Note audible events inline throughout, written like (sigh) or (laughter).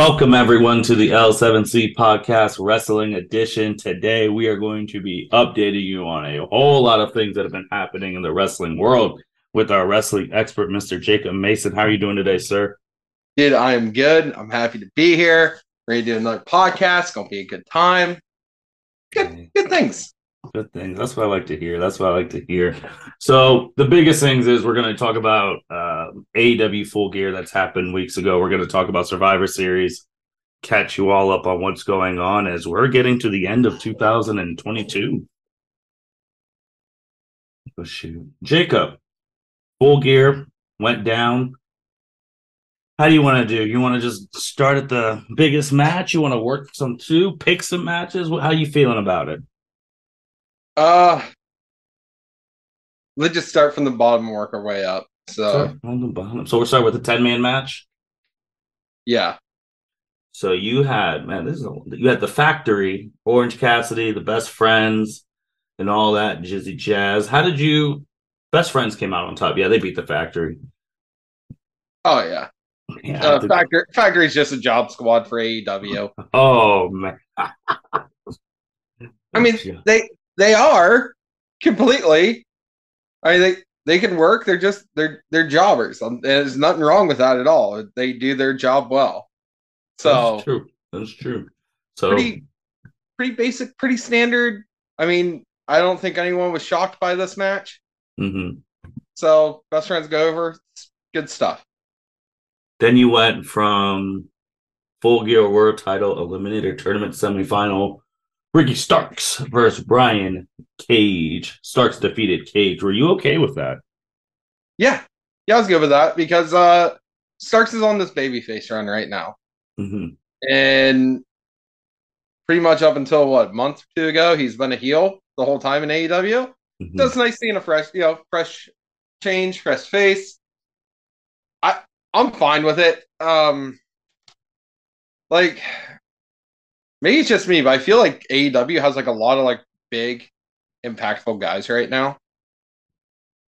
Welcome, everyone, to the L7C Podcast Wrestling Edition. Today, we are going to be updating you on a whole lot of things that have been happening in the wrestling world with our wrestling expert, Mr. Jacob Mason. How are you doing today, sir? Dude, I am good. I'm happy to be here. Ready to do another podcast. Gonna be a good time. Good, good things. Good things. That's what I like to hear. That's what I like to hear. So the biggest things is we're going to talk about uh, AEW Full Gear that's happened weeks ago. We're going to talk about Survivor Series. Catch you all up on what's going on as we're getting to the end of 2022. Oh shoot, Jacob. Full Gear went down. How do you want to do? You want to just start at the biggest match? You want to work some two, pick some matches? How you feeling about it? Uh let's just start from the bottom and work our way up. So on the bottom. So we're starting with the 10 man match. Yeah. So you had man, this is a, you had the factory, Orange Cassidy, the best friends, and all that jizzy jazz. How did you best friends came out on top? Yeah, they beat the factory. Oh yeah. Yeah, uh, factory factory's just a job squad for AEW. (laughs) Oh man. I mean, they they are completely. I mean, they they can work. They're just they're they're jobbers. Um, there's nothing wrong with that at all. They do their job well. So that's true. That's true. So pretty pretty basic, pretty standard. I mean, I don't think anyone was shocked by this match. Mm-hmm. So best friends go over. good stuff. Then you went from full gear world title eliminator tournament semifinal Ricky Starks versus Brian Cage. Starks defeated Cage. Were you okay with that? Yeah. Yeah, I was good with that because uh Starks is on this babyface run right now. Mm-hmm. And pretty much up until what, month or two ago, he's been a heel the whole time in AEW. Mm-hmm. So it's nice seeing a fresh, you know, fresh change, fresh face. I I'm fine with it. Um like maybe it's just me, but I feel like AEW has like a lot of like big, impactful guys right now.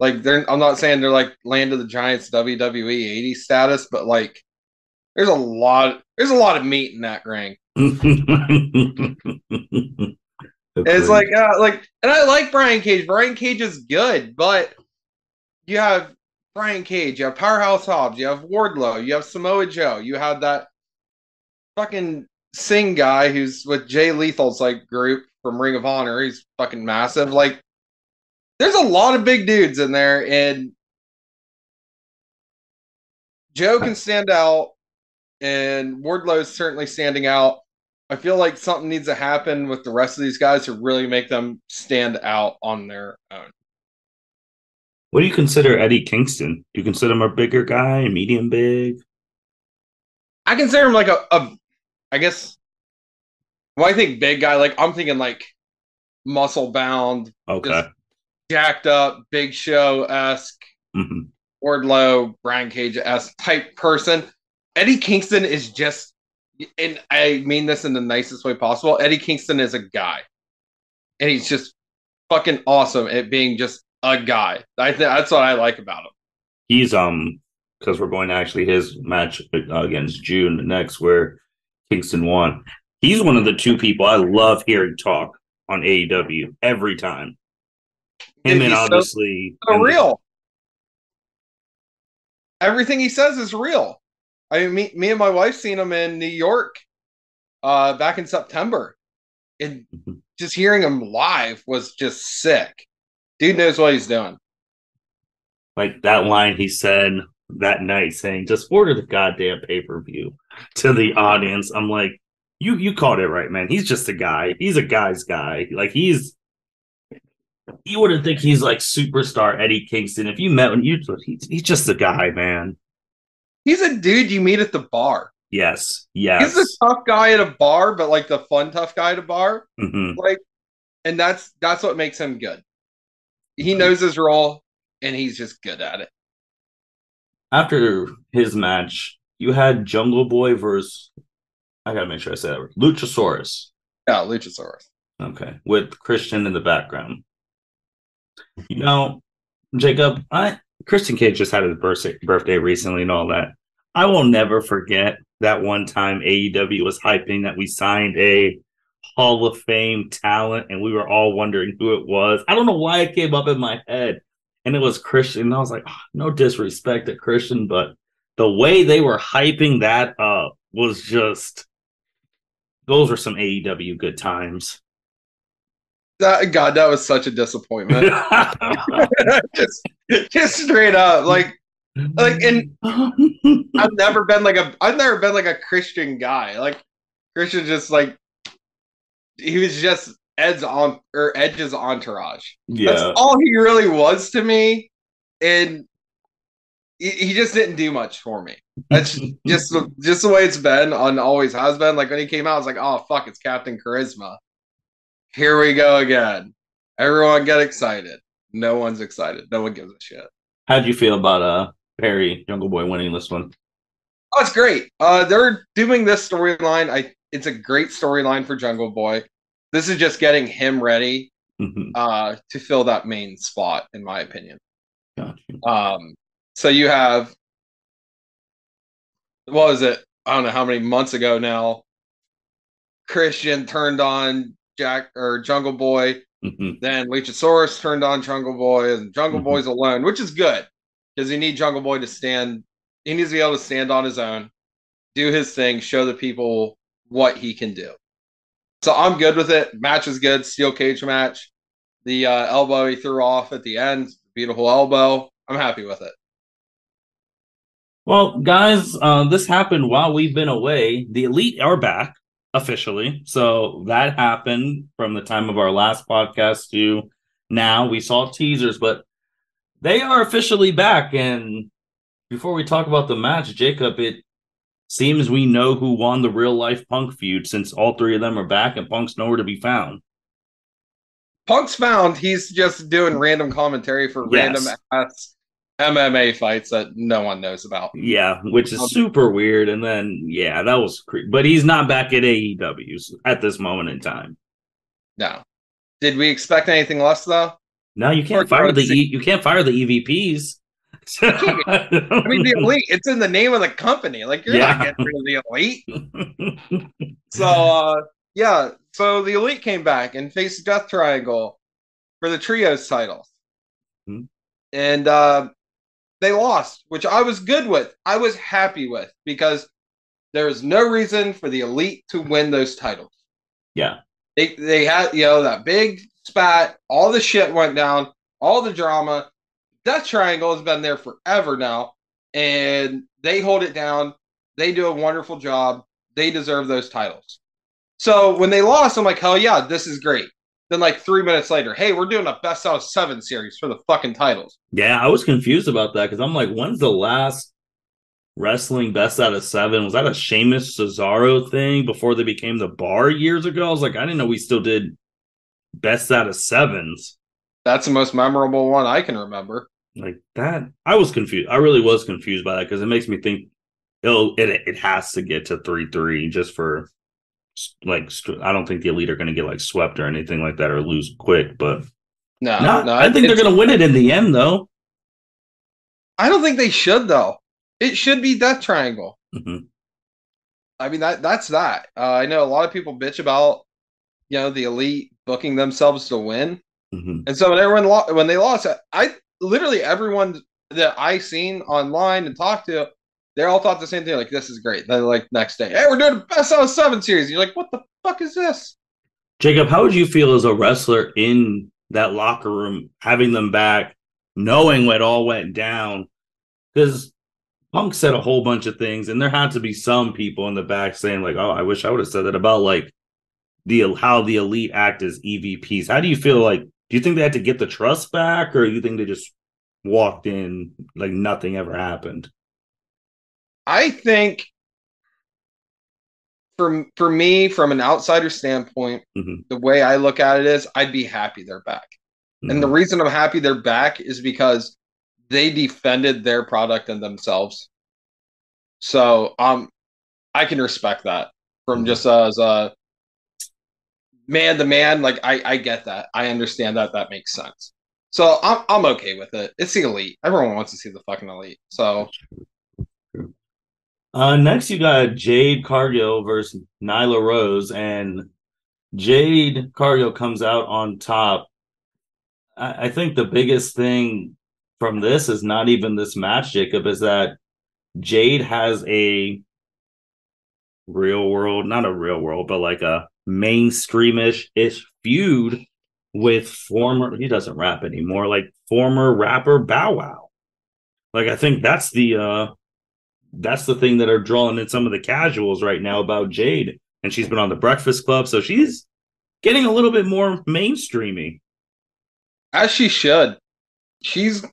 Like they're I'm not saying they're like Land of the Giants WWE 80 status, but like there's a lot there's a lot of meat in that ring. (laughs) it's like uh, like and I like Brian Cage. Brian Cage is good, but you have Brian Cage, you have Powerhouse Hobbs, you have Wardlow, you have Samoa Joe, you have that fucking Singh guy who's with Jay Lethal's like group from Ring of Honor. He's fucking massive. Like, there's a lot of big dudes in there, and Joe can stand out, and Wardlow is certainly standing out. I feel like something needs to happen with the rest of these guys to really make them stand out on their own. What do you consider Eddie Kingston? Do you consider him a bigger guy, medium big? I consider him like a, a I guess when I think big guy, like I'm thinking like muscle bound, okay, jacked up, big show esque, mm-hmm. Wardlow, Brian Cage esque type person. Eddie Kingston is just, and I mean this in the nicest way possible. Eddie Kingston is a guy, and he's just fucking awesome at being just a guy. I think that's what I like about him. He's um because we're going to actually his match against Jun next, where Kingston won. He's one of the two people I love hearing talk on AEW every time. Him and, and obviously so, so real. Everything he says is real. I mean, me, me and my wife seen him in New York uh, back in September, and mm-hmm. just hearing him live was just sick. Dude knows what he's doing. Like that line he said that night saying, just order the goddamn pay per view (laughs) to the audience. I'm like, you you called it right, man. He's just a guy. He's a guy's guy. Like he's you wouldn't think he's like superstar Eddie Kingston. If you met him, you he's, he's just a guy, man. He's a dude you meet at the bar. Yes, yes. He's a tough guy at a bar, but like the fun tough guy at a bar. Mm-hmm. Like, and that's that's what makes him good. He knows his role, and he's just good at it after his match, you had Jungle Boy versus I gotta make sure I say that right. Luchasaurus. Yeah, Luchasaurus. Okay, with Christian in the background. You know, Jacob, I Christian Cage just had his birthday birthday recently and all that. I will never forget that one time AEW was hyping that we signed a Hall of Fame talent, and we were all wondering who it was. I don't know why it came up in my head, and it was Christian. And I was like, oh, no disrespect to Christian, but the way they were hyping that up was just those were some AEW good times. That, God, that was such a disappointment. (laughs) (laughs) just, just straight up, like, like, and (laughs) I've never been like a, I've never been like a Christian guy. Like, Christian just like, he was just Ed's on or Edge's entourage. Yeah, that's all he really was to me, and he, he just didn't do much for me. That's (laughs) just just the way it's been and always has been. Like when he came out, I was like, oh fuck, it's Captain Charisma. Here we go again. Everyone get excited. No one's excited. No one gives a shit. How'd you feel about uh Perry Jungle Boy winning this one? Oh, it's great. Uh, they're doing this storyline. I it's a great storyline for Jungle Boy. This is just getting him ready mm-hmm. uh, to fill that main spot, in my opinion. Gotcha. Um, so you have what was it? I don't know how many months ago now. Christian turned on Jack or Jungle Boy. Mm-hmm. Then Luchasaurus turned on Jungle Boy, and Jungle mm-hmm. Boy's alone, which is good because you need Jungle Boy to stand. He needs to be able to stand on his own, do his thing, show the people what he can do. So I'm good with it. Match is good. Steel cage match. The uh, elbow he threw off at the end, beautiful elbow. I'm happy with it. Well, guys, uh, this happened while we've been away. The Elite are back officially. So that happened from the time of our last podcast to now. We saw teasers, but they are officially back. And before we talk about the match, Jacob, it seems we know who won the real life Punk feud since all three of them are back and Punk's nowhere to be found. Punk's found. He's just doing random commentary for yes. random ass MMA fights that no one knows about. Yeah, which is super weird. And then, yeah, that was cre- but he's not back at AEW at this moment in time. No. Did we expect anything less though? No, you can't or fire the e- you can't fire the EVPs. (laughs) I mean, the elite. It's in the name of the company. Like you're yeah. not getting rid of the elite. (laughs) so uh, yeah, so the elite came back and faced Death Triangle for the trios titles, mm-hmm. and uh, they lost, which I was good with. I was happy with because there was no reason for the elite to win those titles. Yeah. They they had, you know, that big spat, all the shit went down, all the drama. Death Triangle has been there forever now, and they hold it down. They do a wonderful job. They deserve those titles. So when they lost, I'm like, hell yeah, this is great. Then like three minutes later, hey, we're doing a best out of seven series for the fucking titles. Yeah, I was confused about that because I'm like, when's the last wrestling best out of seven? Was that a Sheamus Cesaro thing before they became the bar years ago? I was like, I didn't know we still did best out of sevens. That's the most memorable one I can remember. Like that, I was confused. I really was confused by that because it makes me think it'll it it has to get to three three just for like I don't think the elite are going to get like swept or anything like that or lose quick. But no, no, no I think they're going to win it in the end, though. I don't think they should, though. It should be Death Triangle. Mm-hmm. I mean that that's that. Uh, I know a lot of people bitch about you know the elite booking themselves to win, mm-hmm. and so when everyone lo- when they lost, I literally everyone that I seen online and talked to they all thought the same thing. Like, this is great. Then, like, next day, hey, we're doing a best of seven series. You're like, what the fuck is this? Jacob, how would you feel as a wrestler in that locker room, having them back, knowing what all went down? Because Punk said a whole bunch of things, and there had to be some people in the back saying, like, oh, I wish I would have said that about like the how the elite act as EVPs. How do you feel like? Do you think they had to get the trust back, or do you think they just walked in like nothing ever happened? I think for for me, from an outsider standpoint, mm-hmm. the way I look at it is, I'd be happy they're back. Mm-hmm. And the mm-hmm. reason I'm happy they're back is because they defended their product and themselves. So um, I can respect that from mm-hmm. just as a man to man. Like I, I get that. I understand that. That makes sense. So I'm I'm okay with it. It's the elite. Everyone wants to see the fucking elite. So Uh, next, you got Jade Cargill versus Nyla Rose, and Jade Cargill comes out on top. I, I think the biggest thing from this is not even this match, Jacob, is that Jade has a real world, not a real world, but like a mainstreamish ish feud with former he doesn't rap anymore, like former rapper Bow Wow. Like I think that's the uh that's the thing that are drawing in some of the casuals right now about Jade. And she's been on the Breakfast Club, so she's getting a little bit more mainstreamy. As she should. She's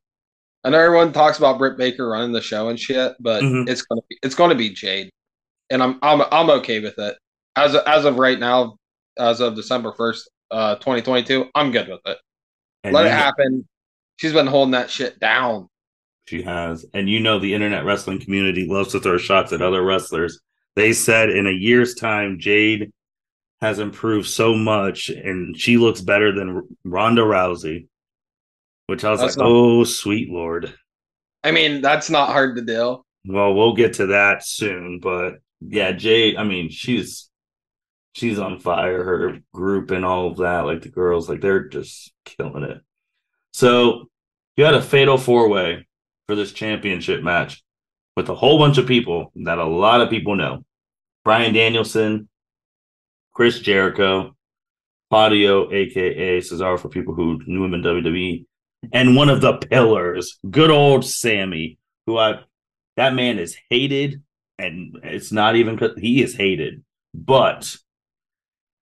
I know everyone talks about Britt Baker running the show and shit, but mm-hmm. it's gonna be it's gonna be Jade. And I'm I'm I'm okay with it. As of, as of right now, as of December first, uh, 2022. I'm good with it. And Let it happen. She's been holding that shit down. She has. And you know, the internet wrestling community loves to throw shots at other wrestlers. They said in a year's time, Jade has improved so much and she looks better than Ronda Rousey, which I was that's like, not, oh, sweet Lord. I mean, that's not hard to do. Well, we'll get to that soon. But yeah, Jade, I mean, she's she's on fire. Her group and all of that, like the girls, like they're just killing it. So you had a fatal four way for this championship match with a whole bunch of people that a lot of people know. Bryan Danielson, Chris Jericho, Claudio, aka Cesaro for people who knew him in WWE, and one of the pillars, good old Sammy, who I that man is hated, and it's not even he is hated, but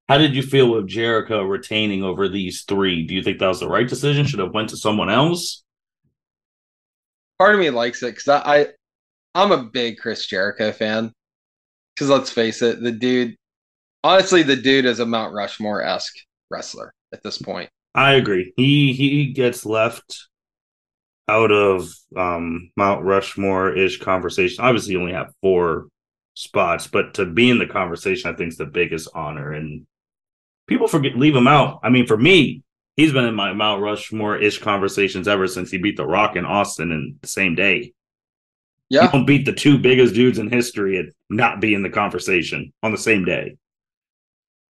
how did you feel with Jericho retaining over these three? Do you think that was the right decision? Should have went to someone else? Part of me likes it because I, I I'm a big Chris Jericho fan. Because let's face it, the dude, honestly, the dude is a Mount Rushmore esque wrestler at this point. I agree. He he gets left out of um, Mount Rushmore ish conversation. Obviously, you only have four spots, but to be in the conversation, I think is the biggest honor. And people forget leave him out. I mean, for me, he's been in my Mount Rushmore ish conversations ever since he beat The Rock in Austin in the same day. Yeah, you don't beat the two biggest dudes in history and not be in the conversation on the same day.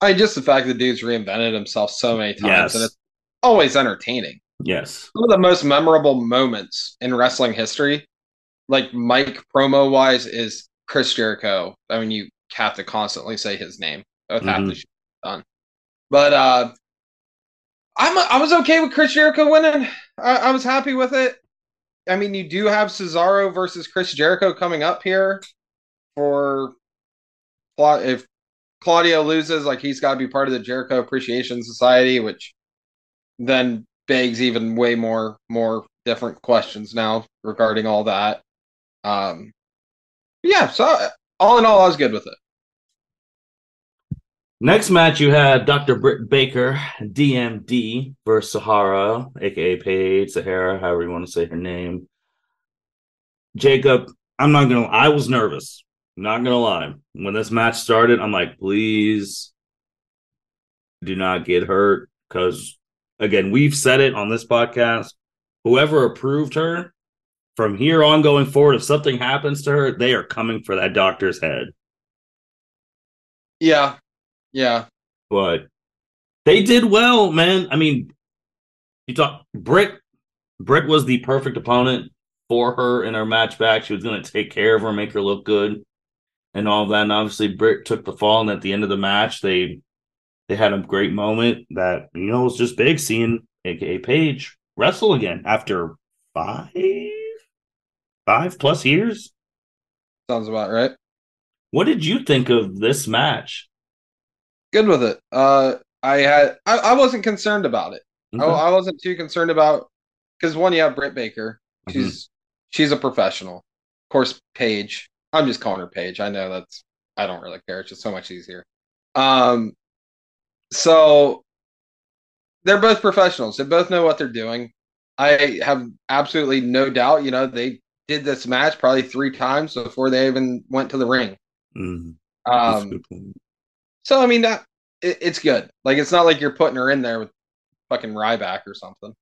I mean, just the fact that dude's reinvented himself so many times, yes. and it's always entertaining. Yes, some of the most memorable moments in wrestling history, like Mike promo wise, is Chris Jericho. I mean, you have to constantly say his name. Both mm-hmm. have to done. But uh, I'm I was okay with Chris Jericho winning. I, I was happy with it. I mean, you do have Cesaro versus Chris Jericho coming up here for if Claudio loses, like he's got to be part of the Jericho Appreciation Society, which then begs even way more more different questions now regarding all that. Um, yeah, so all in all, I was good with it. Next match, you had Dr. Britt Baker, DMD, versus Sahara, aka Paige Sahara, however you want to say her name. Jacob, I'm not gonna. I was nervous. Not gonna lie. When this match started, I'm like, please do not get hurt, because again, we've said it on this podcast. Whoever approved her from here on going forward, if something happens to her, they are coming for that doctor's head. Yeah, yeah. But they did well, man. I mean, you talk Britt Britt was the perfect opponent for her in her match back. She was gonna take care of her, make her look good, and all of that. And obviously Britt took the fall, and at the end of the match, they they had a great moment that, you know, was just big seeing aka Paige wrestle again after five five plus years. Sounds about right. What did you think of this match? Good with it. Uh, I had I, I wasn't concerned about it. Okay. I, I, wasn't too concerned about because one, you have Britt Baker. Mm-hmm. She's mm-hmm. she's a professional. Of course, Paige. I'm just calling her Paige. I know that's I don't really care. It's just so much easier. Um, so they're both professionals. They both know what they're doing. I have absolutely no doubt. You know, they did this match probably three times before they even went to the ring. Mm-hmm. Um, so I mean that it, it's good. Like it's not like you're putting her in there with fucking Ryback or something.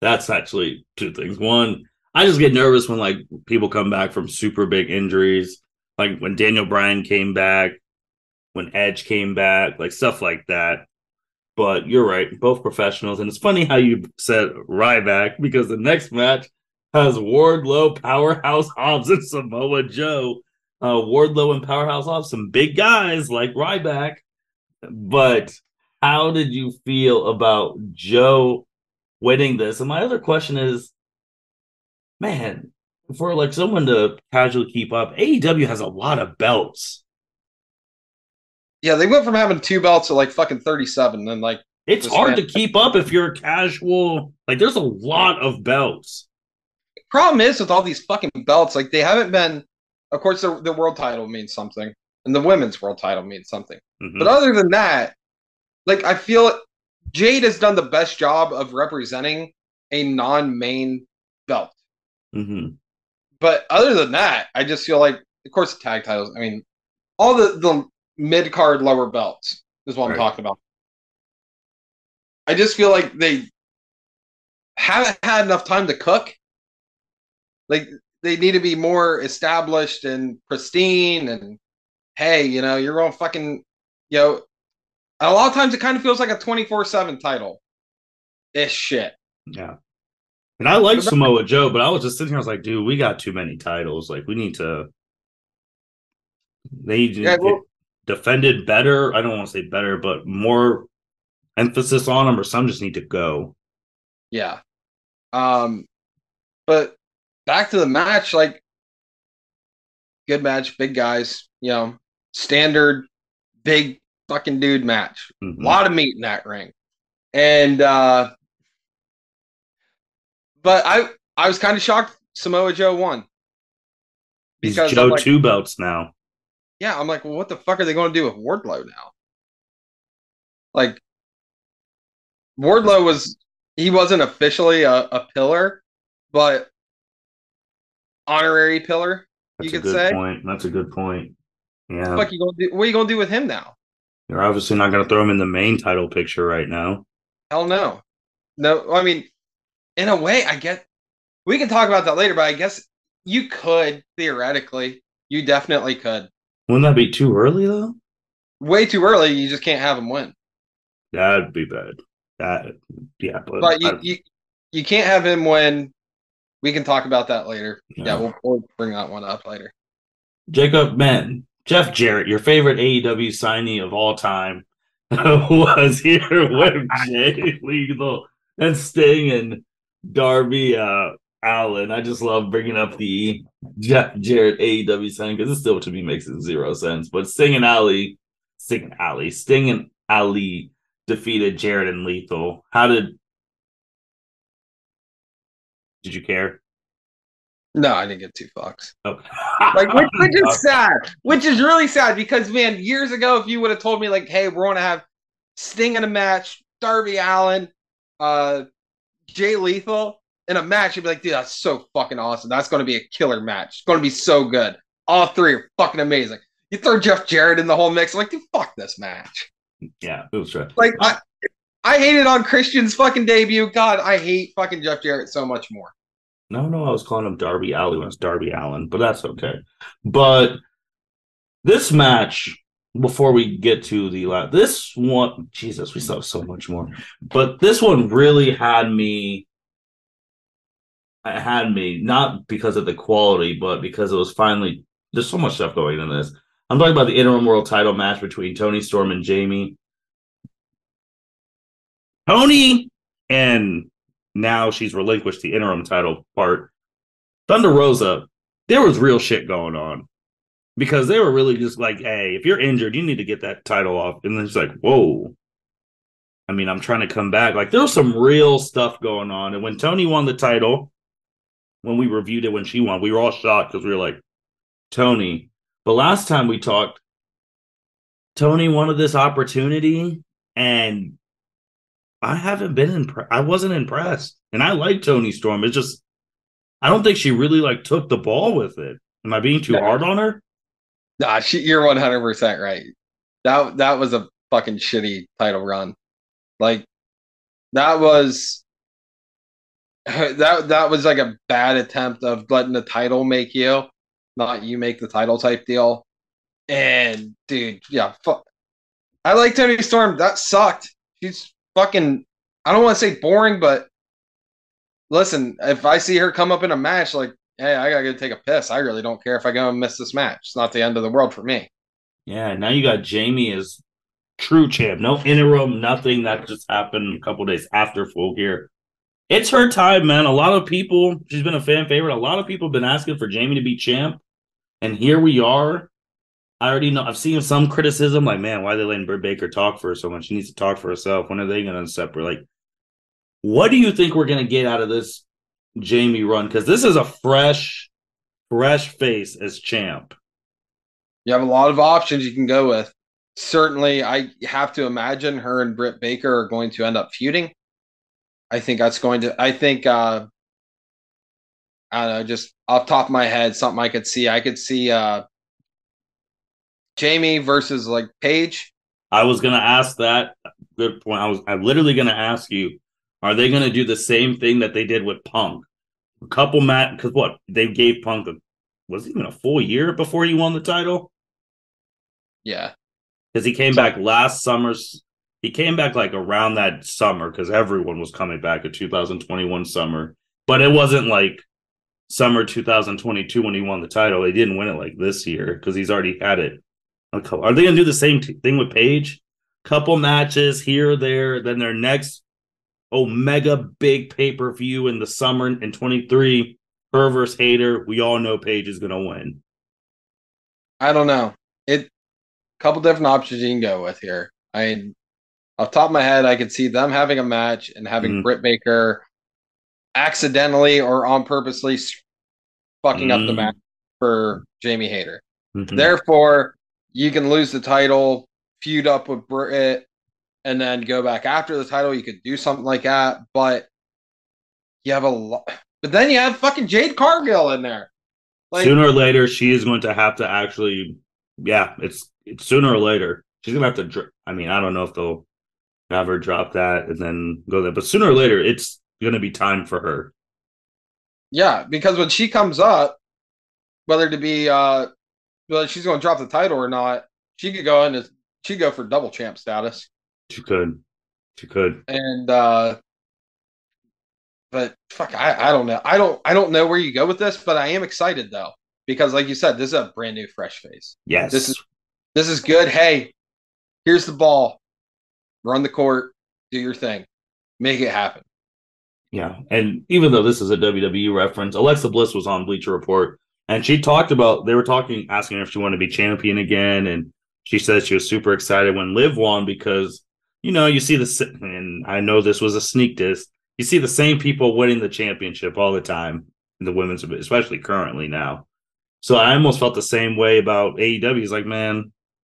That's actually two things. One, I just get nervous when like people come back from super big injuries. like when Daniel Bryan came back, when Edge came back, like stuff like that. But you're right, both professionals, and it's funny how you said Ryback because the next match has Wardlow, Powerhouse Hobbs, and Samoa Joe. Uh, Wardlow and Powerhouse off some big guys like Ryback. But how did you feel about Joe winning this? And my other question is, man, for like someone to casually keep up, AEW has a lot of belts. Yeah, they went from having two belts to like fucking 37 and like it's hard to keep up if you're a casual. Like there's a lot of belts. Problem is with all these fucking belts, like they haven't been of course the, the world title means something and the women's world title means something. Mm-hmm. But other than that, like I feel Jade has done the best job of representing a non-main belt. Mm-hmm. But other than that, I just feel like, of course, the tag titles. I mean, all the the mid card lower belts is what right. I'm talking about. I just feel like they haven't had enough time to cook. Like they need to be more established and pristine. And hey, you know, you're all fucking, you know, a lot of times it kind of feels like a 24 7 title ish shit. Yeah. And I like Samoa Joe, but I was just sitting here, I was like, dude, we got too many titles. Like, we need to. They need to yeah, well, defended better. I don't want to say better, but more emphasis on them, or some just need to go. Yeah. Um, but back to the match, like good match, big guys, you know, standard big fucking dude match. Mm-hmm. A lot of meat in that ring. And uh but I I was kind of shocked Samoa Joe won. Because Joe like, two belts now. Yeah, I'm like, well, what the fuck are they going to do with Wardlow now? Like Wardlow was he wasn't officially a, a pillar, but honorary pillar, That's you could say. Point. That's a good point. Yeah. What, you gonna do, what are you going to do with him now? You're obviously not going to throw him in the main title picture right now. Hell no. No, I mean, in a way, I get we can talk about that later, but I guess you could theoretically. You definitely could. Wouldn't that be too early though? Way too early. You just can't have him win. That'd be bad. That yeah, but, but you, you you can't have him win we can talk about that later. Yeah, yeah we'll, we'll, bring that one up later. Jacob, man, Jeff Jarrett, your favorite AEW signee of all time, (laughs) was here with (laughs) Jay Lethal and Sting and Darby uh, Allin. I just love bringing up the Jeff Jarrett AEW signing because it still to me makes zero sense. But Sting and Ali, Sting and Ali, Sting and Ali defeated Jarrett and Lethal. How did did you care? No, I didn't get two fucks. Okay. like which, which is (laughs) sad. Which is really sad because man, years ago, if you would have told me like, hey, we're gonna have Sting in a match, Darby Allin, uh, Jay Lethal in a match, you'd be like, dude, that's so fucking awesome. That's gonna be a killer match. It's gonna be so good. All three are fucking amazing. You throw Jeff Jarrett in the whole mix, I'm like, dude, fuck this match. Yeah, it was true. Like I, I hated on Christian's fucking debut. God, I hate fucking Jeff Jarrett so much more. No, no, I was calling him Darby Alley when it's Darby Allin, but that's okay. But this match, before we get to the last, this one, Jesus, we still have so much more. But this one really had me. It had me not because of the quality, but because it was finally there's so much stuff going in this. I'm talking about the interim world title match between Toni Storm and Jamie. Toni and now she's relinquished the interim title part. Thunder Rosa, there was real shit going on because they were really just like, hey, if you're injured, you need to get that title off. And then she's like, whoa. I mean, I'm trying to come back. Like, there was some real stuff going on. And when Toni won the title, when we reviewed it when she won, we were all shocked because we were like, Toni. But last time we talked, Toni wanted this opportunity and I haven't been impressed. I wasn't impressed, and I like Toni Storm. It's just I don't think she really like took the ball with it. Am I being too no. hard on her? Nah, she, you're 100 percent right. That that was a fucking shitty title run. Like that was that that was like a bad attempt of letting the title make you. not you make the title type deal. And dude, yeah, fuck. I like Toni Storm. That sucked. She's fucking. I don't want to say boring, but listen, if I see her come up in a match, like, hey, I gotta go take a piss. I really don't care if I go and miss this match. It's not the end of the world for me. Yeah, now you got Jamie as true champ. No interim, nothing. That just happened a couple days after Full Gear. It's her time, man. A lot of people, she's been a fan favorite. A lot of people have been asking for Jamie to be champ. And here we are. I already know. I've seen some criticism, like, man, why are they letting Britt Baker talk for her so much? She needs to talk for herself. When are they going to separate? Like, what do you think we're going to get out of this Jamie run? Because this is a fresh, fresh face as champ. You have a lot of options you can go with. Certainly, I have to imagine her and Britt Baker are going to end up feuding. I think that's going to. I think. uh I don't know. Just off top of my head, something I could see. I could see uh Jamie versus like Paige. I was gonna ask that. Good point. I was. I'm literally gonna ask you. Are they gonna do the same thing that they did with Punk? A couple mat because what they gave Punk a, was it even a full year before he won the title. Yeah, because he came back last summer's he came back like around that summer because everyone was coming back at 2021 summer, but it wasn't like summer 2022 when he won the title. They didn't win it like this year because he's already had it. Are they going to do the same t- thing with Paige? Couple matches here, there, then their next Omega big pay per view in the summer in 23. Her versus Hayter. We all know Paige is going to win. I don't know. It couple different options you can go with here. I off top of my head, I could see them having a match and having mm. Britt Baker accidentally or on purposely fucking mm. up the mm. match for Jamie Hayter. Mm-hmm. Therefore, you can lose the title, feud up with Britt, and then go back after the title. You could do something like that, but you have a lot. But then you have fucking Jade Cargill in there. Like, sooner or later, she is going to have to actually, yeah, it's, it's sooner or later. She's gonna have to. I mean, I don't know if they'll have her drop that and then go there. But sooner or later, it's going to be time for her. Yeah, because when she comes up, whether to be uh, whether she's going to drop the title or not, she could go into she go for double champ status. She could, she could, and uh, but fuck, I I don't know, I don't I don't know where you go with this, but I am excited though because, like you said, this is a brand new fresh face. Yes, this is this is good. Hey, here's the ball run the court, do your thing, make it happen. Yeah, and even though this is a WWE reference, Alexa Bliss was on Bleacher Report, and she talked about they were talking, asking her if she wanted to be champion again, and she said she was super excited when Liv won because you know you see the and I know this was a sneak diss. You see the same people winning the championship all the time in the women's, especially currently now. So I almost felt the same way about AEW. It's like, man,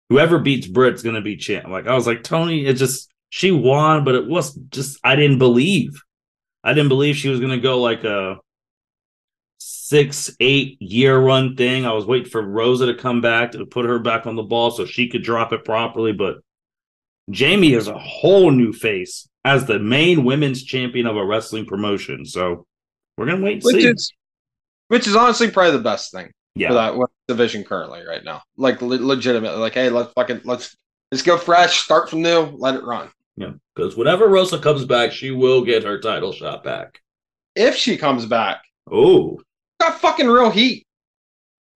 whoever beats Britt's gonna be champ. Like I was like Toni, it just she won, but it was just I didn't believe. I didn't believe she was gonna go like a six, eight year run thing. I was waiting for Rosa to come back to put her back on the ball so she could drop it properly. But Jamie is a whole new face as the main women's champion of a wrestling promotion. So we're gonna wait and which see. Is, which is honestly probably the best thing yeah. for that division currently right now. Like le- legitimately, like hey, let's fucking let's let's go fresh, start from new, let it run. Yeah, because whenever Rosa comes back, she will get her title shot back. If she comes back, oh, got fucking real heat.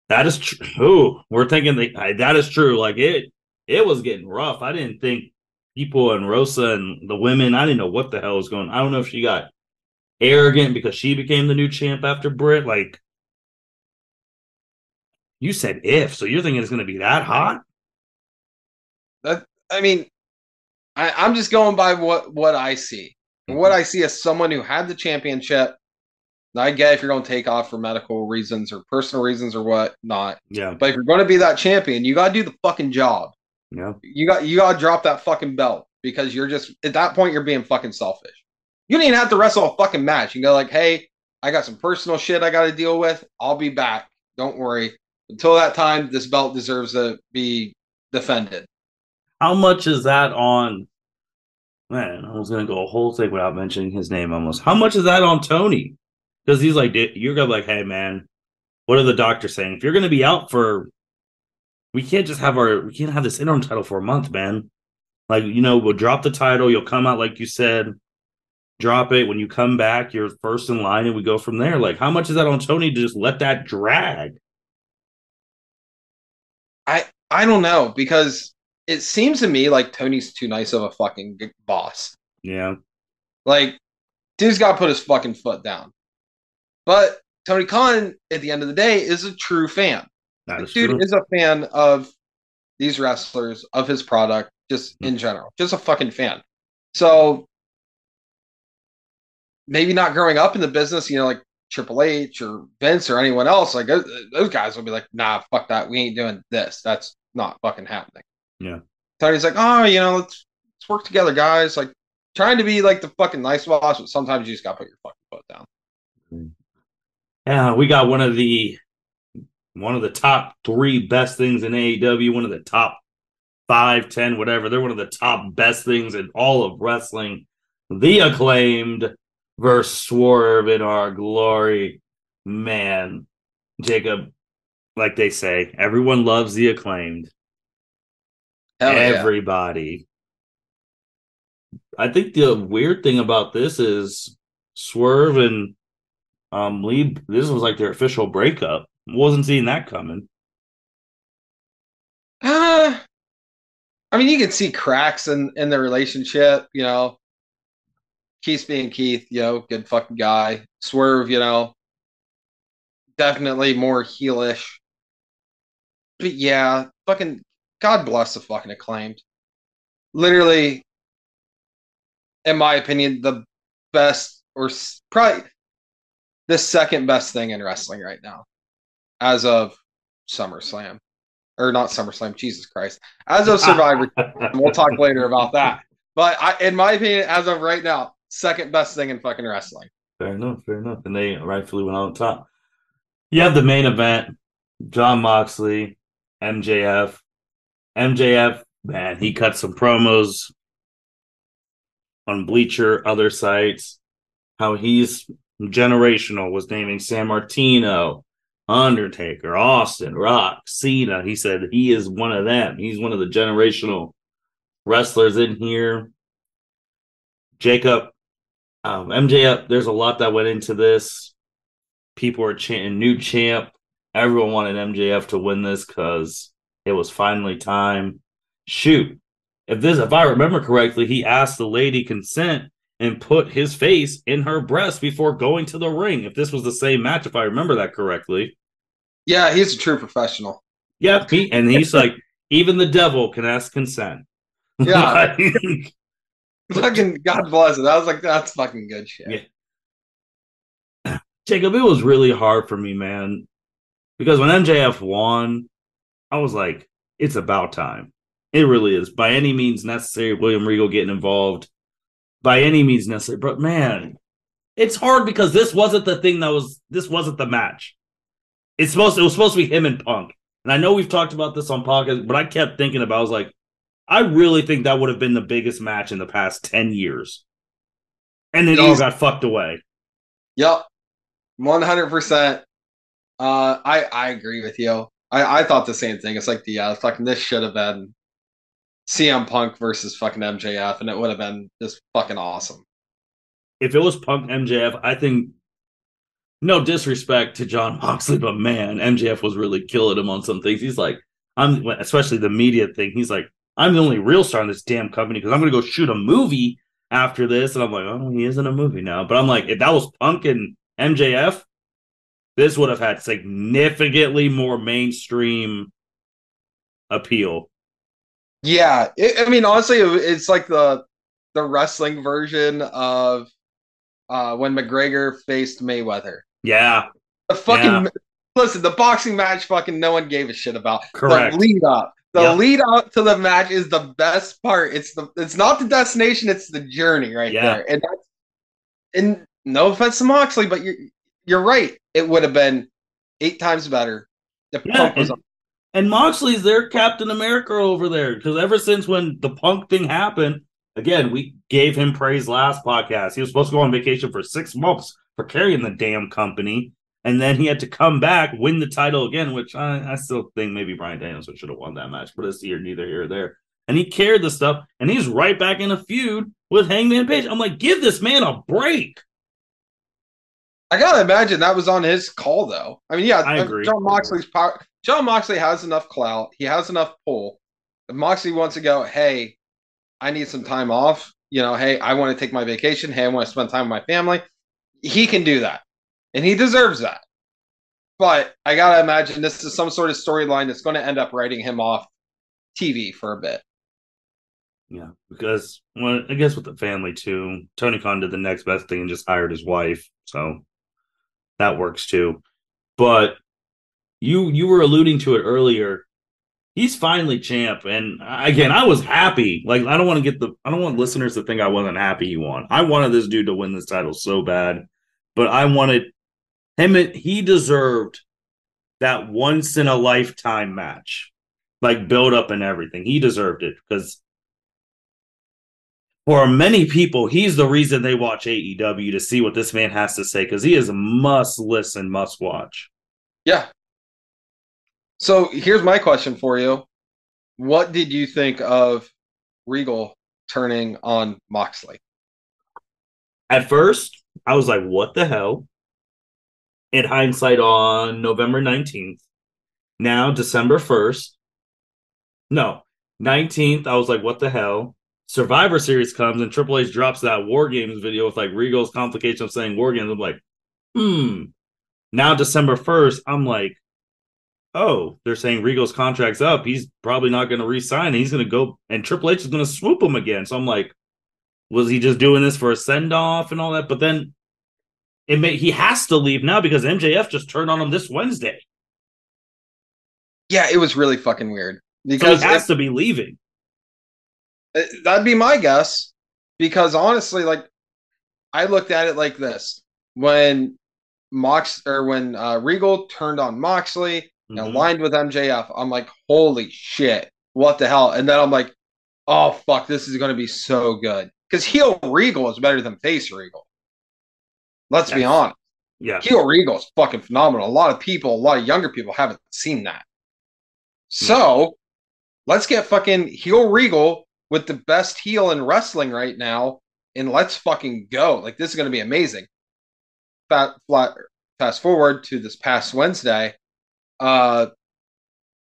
That is true. We're thinking the, that is true. Like it, it was getting rough. I didn't think people and Rosa and the women. I didn't know what the hell was going. I don't know if she got arrogant because she became the new champ after Britt. Like you said if, so you're thinking it's going to be that hot? That I mean, I, I'm just going by what what I see. Mm-hmm. What I see as someone who had the championship. I get if you're going to take off for medical reasons or personal reasons or what not. Yeah. But if you're going to be that champion, you got to do the fucking job. Yeah. You got you got to drop that fucking belt because you're just at that point you're being fucking selfish. You don't even have to wrestle a fucking match. You go like, hey, I got some personal shit I got to deal with. I'll be back. Don't worry until that time, this belt deserves to be defended. How much is that on? Man, I was gonna go a whole thing without mentioning his name almost. How much is that on Tony? Because he's like, you're gonna be like, hey man, what are the doctors saying? If you're going to be out for, we can't just have our, we can't have this interim title for a month, man. Like, you know, we'll drop the title. You'll come out, like you said, drop it. When you come back, you're first in line and we go from there. Like, how much is that on Tony to just let that drag? I, I don't know because it seems to me like Tony's too nice of a fucking boss. Yeah. Like, dude's got to put his fucking foot down. But Tony Khan, at the end of the day, is a true fan. That is Dude true. is a fan of these wrestlers, of his product, just Hmm. in general, just a fucking fan. So maybe not growing up in the business, you know, like Triple H or Vince or anyone else, like those, guys will be like, nah, fuck that. We ain't doing this. That's not fucking happening. Yeah. Tony's like, oh, you know, let's let's work together, guys. Like trying to be like the fucking nice boss, but sometimes you just gotta put your fucking foot down. Yeah, we got one of the one of the top three best things in AEW, one of the top five, ten, whatever. They're one of the top best things in all of wrestling. The acclaimed versus Swerve in our glory. Man, Jacob, like they say, everyone loves the acclaimed. Hell yeah. Everybody. I think the weird thing about this is Swerve and um Lee. This was like their official breakup. Wasn't seeing that coming. Uh, I mean, you could see cracks in in the relationship. You know, Keith being Keith, you know, good fucking guy. Swerve, you know, definitely more heelish. But yeah, fucking God bless the fucking acclaimed. Literally, in my opinion, the best or probably the second best thing in wrestling right now, as of SummerSlam, or not SummerSlam. Jesus Christ, as of Survivor. (laughs) we'll talk later about that. But I, in my opinion, as of right now, second best thing in fucking wrestling. Fair enough, fair enough. And they rightfully went on top. You have the main event, Jon Moxley, MJF. MJF, man, he cut some promos on Bleacher, other sites, how he's generational, was naming Sammartino, Undertaker, Austin, Rock, Cena. He said he is one of them. He's one of the generational wrestlers in here. Jacob, um, MJF, there's a lot that went into this. People are chanting new champ. Everyone wanted MJF to win this because it was finally time. Shoot, if this, if I remember correctly, he asked the lady consent and put his face in her breast before going to the ring. If this was the same match, if I remember that correctly, Yeah, he's a true professional. yeah, he, and he's like, even the devil can ask consent. Yeah. (laughs) Like, fucking God bless it. I was like, that's fucking good shit. Yeah. Jacob, it was really hard for me, man, because when MJF won, I was like, it's about time. It really is. By any means necessary, William Regal getting involved. By any means necessary. But man, it's hard because this wasn't the thing that was this wasn't the match. It's supposed it was supposed to be him and Punk. And I know we've talked about this on podcast, but I kept thinking about I was like, I really think that would have been the biggest match in the past 10 years. And it all got fucked away. Yep. One hundred percent. Uh I I agree with you. I, I thought the same thing. It's like the uh fucking this should have been CM Punk versus fucking MJF, and it would have been just fucking awesome. if it was Punk MJF, I think no disrespect to Jon Moxley, but man, MJF was really killing him on some things. He's like, I'm especially the media thing. He's like, I'm the only real star in this damn company because I'm to go shoot a movie after this, and I'm like, oh, he isn't a movie now. But I'm like, if that was Punk and MJF, this would have had significantly more mainstream appeal. Yeah, it, I mean, honestly, it's like the the wrestling version of uh when McGregor faced Mayweather. Yeah, The fucking Yeah. listen, the boxing match, fucking no one gave a shit about. Correct. The lead up, the lead up to the match is the best part. It's the it's not the destination, it's the journey right Yeah. there. And that's and no offense to Moxley, but you're you're right. It would have been eight times better if Yeah, Punk was and, and Moxley's their Captain America over there because ever since when the Punk thing happened, again we gave him praise last podcast. He was supposed to go on vacation for six months for carrying the damn company, and then he had to come back, win the title again, which I, I still think maybe Bryan Danielson should have won that match, but it's here neither here or there. And he carried the stuff, and he's right back in a feud with Hangman Page. I'm like, give this man a break. I gotta imagine that was on his call, though. I mean, yeah, I uh, agree. Jon Moxley's power. Jon Moxley has enough clout. He has enough pull. If Moxley wants to go, hey, I need some time off. You know, hey, I want to take my vacation. Hey, I want to spend time with my family. He can do that, and he deserves that. But I gotta imagine this is some sort of storyline that's going to end up writing him off TV for a bit. Yeah, because well, I guess with the family too, Tony Khan did the next best thing and just hired his wife, so that works too. But you you were alluding to it earlier. He's finally champ, and again, I was happy. Like I don't want to get the I don't want listeners to think I wasn't happy he won. I wanted this dude to win this title so bad, but I wanted him. He deserved that once in a lifetime match, like build up and everything. He deserved it because for many people, he's the reason they watch AEW to see what this man has to say because he is a must listen, must watch. Yeah. So here's my question for you. What did you think of Regal turning on Moxley? At first, I was like, what the hell? In hindsight, on November 19th, now December 1st, no, 19th, I was like, what the hell? Survivor Series comes and Triple H drops that War Games video with like Regal's complication of saying War Games. I'm like, hmm. Now December 1st, I'm like, oh, they're saying Regal's contract's up. He's probably not going to resign. He's going to go, and Triple H is going to swoop him again. So I'm like, was he just doing this for a send off and all that? But then it may he has to leave now because MJF just turned on him this Wednesday. Yeah, it was really fucking weird because so he has if, to be leaving. That'd be my guess because honestly, like I looked at it like this when Mox or when uh, Regal turned on Moxley mm-hmm. and aligned with MJF, I'm like, holy shit, what the hell? And then I'm like, oh fuck, this is going to be so good because heel Regal is better than face Regal. Let's yes. be honest. Yeah, heel Regal is fucking phenomenal. A lot of people, a lot of younger people haven't seen that. So mm-hmm. let's get fucking heel Regal with the best heel in wrestling right now, and let's fucking go. Like this is going to be amazing. Fat, flat, fast forward to this past Wednesday, uh,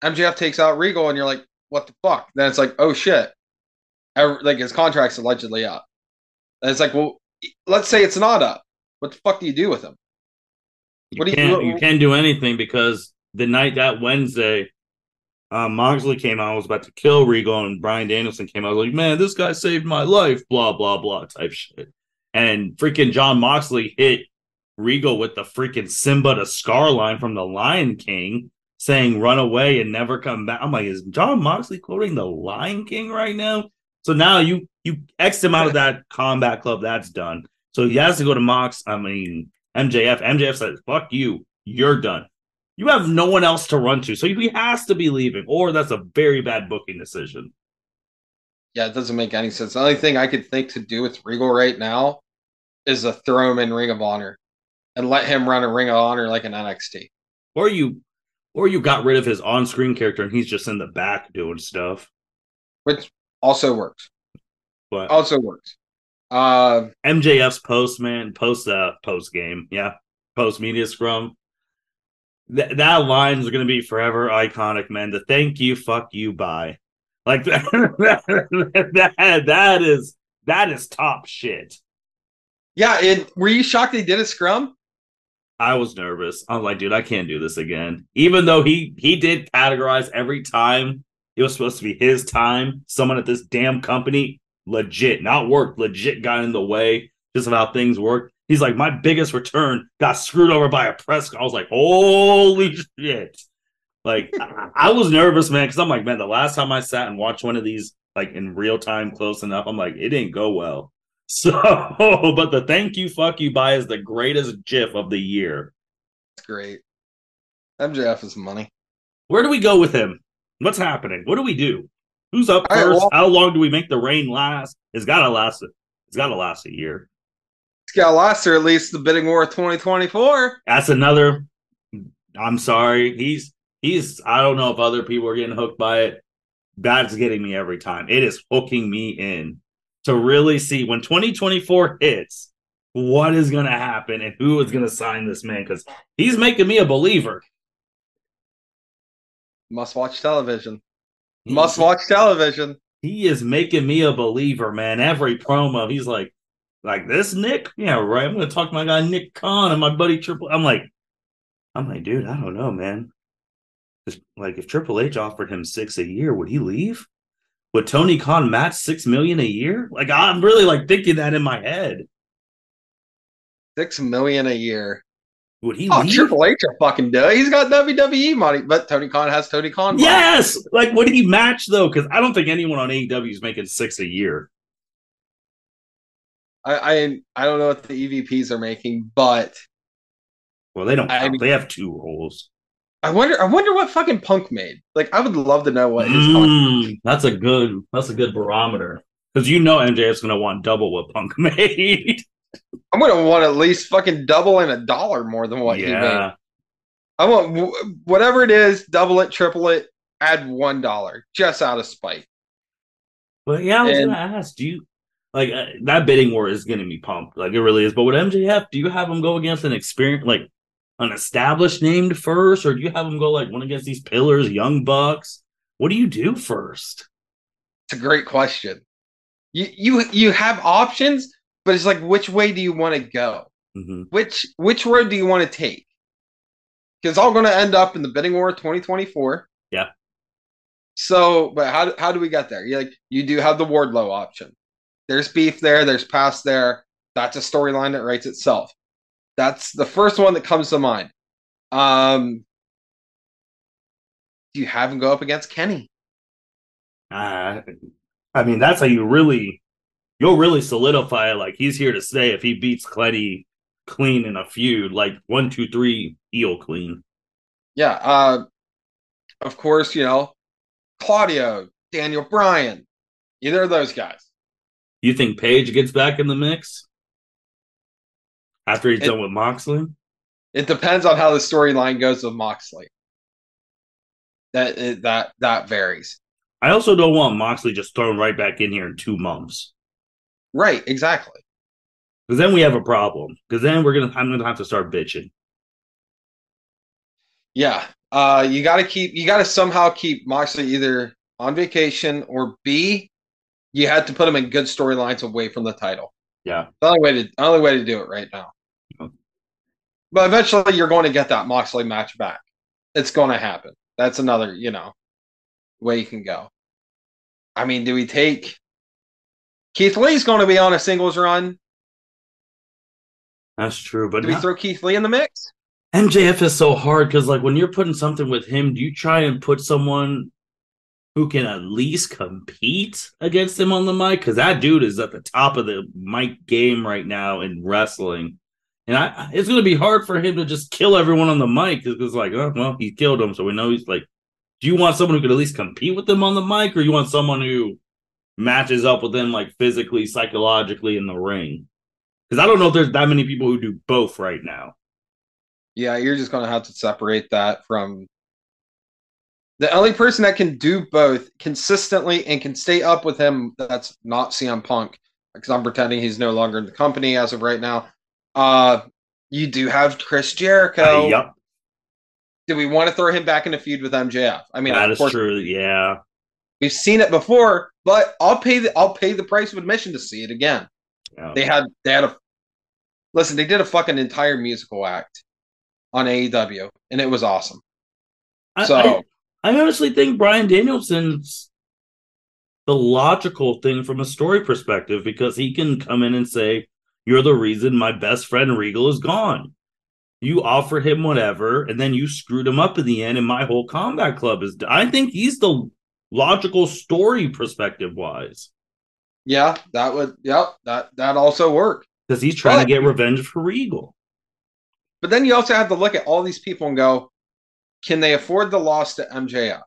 MJF takes out Regal, and you're like, what the fuck? Then it's like, oh shit, like his contract's allegedly up. And it's like, well, let's say it's not up. What the fuck do you do with him? What you do you, you can't do anything because the night that Wednesday, um, Moxley came out, I was about to kill Regal, and Bryan Danielson came out, I was like, man, this guy saved my life, blah, blah, blah, type shit. And freaking Jon Moxley hit Regal with the freaking Simba to Scar line from the Lion King, saying run away and never come back. I'm like, is Jon Moxley quoting the Lion King right now? So now you you X him out of that combat club, that's done. So he has to go to Mox, I mean MJF. MJF says, fuck you, you're done. You have no one else to run to, so he has to be leaving, or that's a very bad booking decision. Yeah, it doesn't make any sense. The only thing I could think to do with Regal right now is to throw him in Ring of Honor and let him run a Ring of Honor like an NXT. Or you, or you got rid of his on-screen character and he's just in the back doing stuff, which also works. But also works. Uh, MJF's post man post uh post game, yeah, post media scrum that that line is going to be forever iconic, man. The thank you, fuck you, bye. Like (laughs) that, that, that is that is top shit. Yeah, and were you shocked they did a scrum? I was nervous. I was like, dude, I can't do this again. Even though he he did categorize every time it was supposed to be his time, someone at this damn company legit, not work, legit got in the way just of how things work. He's like, my biggest return got screwed over by a press. I was like, holy shit. Like, I, I was nervous, man, because I'm like, man, the last time I sat and watched one of these, like in real time, close enough, I'm like, it didn't go well. (laughs) So, but the thank you, fuck you, bye is the greatest GIF of the year. It's great. MJF is money. Where do we go with him? What's happening? What do we do? Who's up first? Right, well, How long do we make the reign last? It's gotta last. It's gotta last a year. Got or at least the bidding war of 2024. That's another I'm sorry. He's he's I don't know if other people are getting hooked by it. That's getting me every time. It is hooking me in to really see when 2024 hits what is going to happen and who is going to sign this man because he's making me a believer. Must watch television. He, Must watch television. He is making me a believer, man. Every promo, he's like, like this Nick, yeah, right. I'm going to talk to my guy Nick Khan and my buddy Triple. I'm like, I'm like, dude, I don't know, man. Just, like, if Triple H offered him six a year, would he leave? Would Tony Khan match six million a year? Like, I'm really like thinking that in my head. Six million a year. Would he? Oh, leave? Triple H will fucking do it. He's got WWE money, but Tony Khan has Tony Khan. Money. Yes. Like, would he match though? Because I don't think anyone on AEW is making six a year. I, I I don't know what the EVPs are making, but well, they don't. I mean, they have two roles. I wonder. I wonder what fucking Punk made. Like, I would love to know what his. Mm, that's a good. That's a good barometer because you know MJF's going to want double what Punk (laughs) made. I'm going to want at least fucking double and a dollar more than what yeah. he made. I want whatever it is, double it, triple it, add one dollar just out of spite. But yeah, I was and, gonna ask, do you like uh, that bidding war is getting me pumped, like it really is. But with MJF, do you have him go against an experience, like an established named first, or do you have them go like one against these pillars, young bucks? What do you do first? It's a great question. You you you have options, but it's like which way do you want to go? Mm-hmm. Which which road do you want to take? Because it's all going to end up in the bidding war 2024. Yeah. So, but how how do we get there? You like you do have the Wardlow option. There's beef there. There's past there. That's a storyline that writes itself. That's the first one that comes to mind. Um, do you have him go up against Kenny? Uh, I mean, that's how you really, you'll really solidify like he's here to stay if he beats Cletty clean in a feud, like one, two, three, heel clean. Yeah. Uh, of course, you know, Claudio, Daniel Bryan, either of those guys. You think Page gets back in the mix? after he's it, done with Moxley? It depends on how the storyline goes with Moxley. That that that varies. I also don't want Moxley just thrown right back in here in two months. Right, exactly. Because then we have a problem. Because then we're gonna I'm gonna have to start bitching. Yeah. Uh you gotta keep you gotta somehow keep Moxley either on vacation or B, you had to put him in good storylines away from the title. Yeah. The only way to only way to do it right now. But eventually you're going to get that Moxley match back. It's going to happen. That's another, you know, way you can go. I mean, do we take Keith Lee's going to be on a singles run? That's true, but do we throw Keith Lee in the mix? MJF is so hard because, like, when you're putting something with him, do you try and put someone who can at least compete against him on the mic because that dude is at the top of the mic game right now in wrestling. And I, it's going to be hard for him to just kill everyone on the mic because, like, oh, well, he killed him, so we know he's like. Do you want someone who could at least compete with him on the mic, or you want someone who matches up with him, like physically, psychologically in the ring? Because I don't know if there's that many people who do both right now. Yeah, you're just going to have to separate that from the only person that can do both consistently and can stay up with him that's not CM Punk, because I'm pretending he's no longer in the company as of right now. Uh, you do have Chris Jericho. Uh, yep. Do we want to throw him back in a feud with MJF? I mean, that is course, true. Yeah, we've seen it before, but I'll pay the I'll pay the price of admission to see it again. Yeah. They had they had a listen. They did a fucking entire musical act on AEW, and it was awesome. I, so. I, honestly think Bryan Danielson's the logical thing from a story perspective because he can come in and say, You're the reason my best friend Regal is gone. You offer him whatever, and then you screwed him up in the end, and my whole combat club is. I think he's the logical story perspective wise. Yeah, that would. Yep, that that also work because he's trying but, to get revenge for Regal. But then you also have to look at all these people and go, can they afford the loss to MJF?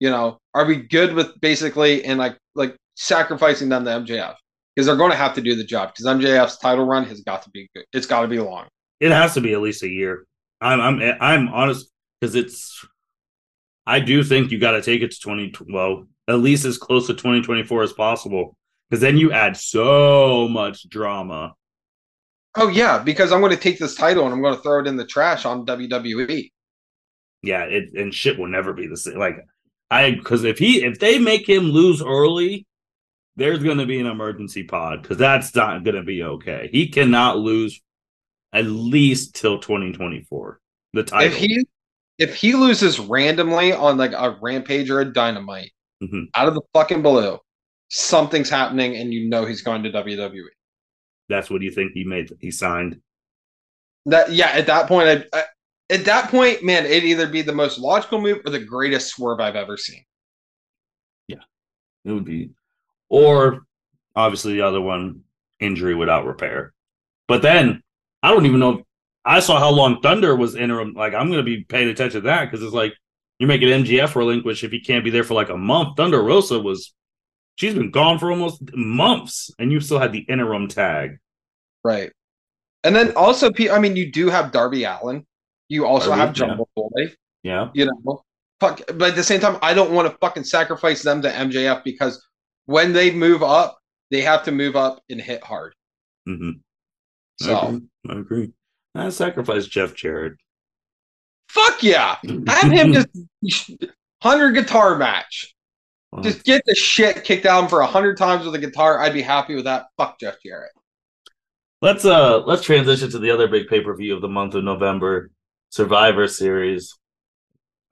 You know, are we good with basically and like like sacrificing them to MJF because they're going to have to do the job because MJF's title run has got to be good. It's got to be long. It has to be at least a year. I'm I'm I'm honest because it's. I do think you got to take it to twenty. Well, at least as close to twenty twenty four as possible, because then you add so much drama. Oh yeah, because I'm going to take this title and I'm going to throw it in the trash on WWE. Yeah, it and shit will never be the same. Like I, because if he if they make him lose early, there's going to be an emergency pod because that's not going to be okay. He cannot lose at least till 2024. The title. If he if he loses randomly on like a rampage or a dynamite Mhm. out of the fucking blue, something's happening and you know he's going to WWE. That's what you think he made. He signed. That yeah, at that point, I, I, at that point, man, it'd either be the most logical move or the greatest swerve I've ever seen. Yeah, it would be, or obviously the other one, injury without repair. But then I don't even know. I saw how long Thunder was interim. Like I'm going to be paying attention to that because it's like you're making MJF relinquish if he can't be there for like a month. Thunder Rosa was, she's been gone for almost months, and you still had the interim tag. Right. And then also, P- I mean, you do have Darby Allin. You also Darby, have yeah. Jungle Boy. Yeah, You know, fuck. But at the same time, I don't want to fucking sacrifice them to MJF because when they move up, they have to move up and hit hard. hmm I So agree. I agree. I sacrifice Jeff Jarrett. fuck yeah, (laughs) have him just hundred guitar match. Just get the shit kicked out him for a hundred times with a guitar. I'd be happy with that. Fuck Jeff Jarrett. Let's uh let's transition to the other big pay per view of the month of November, Survivor Series.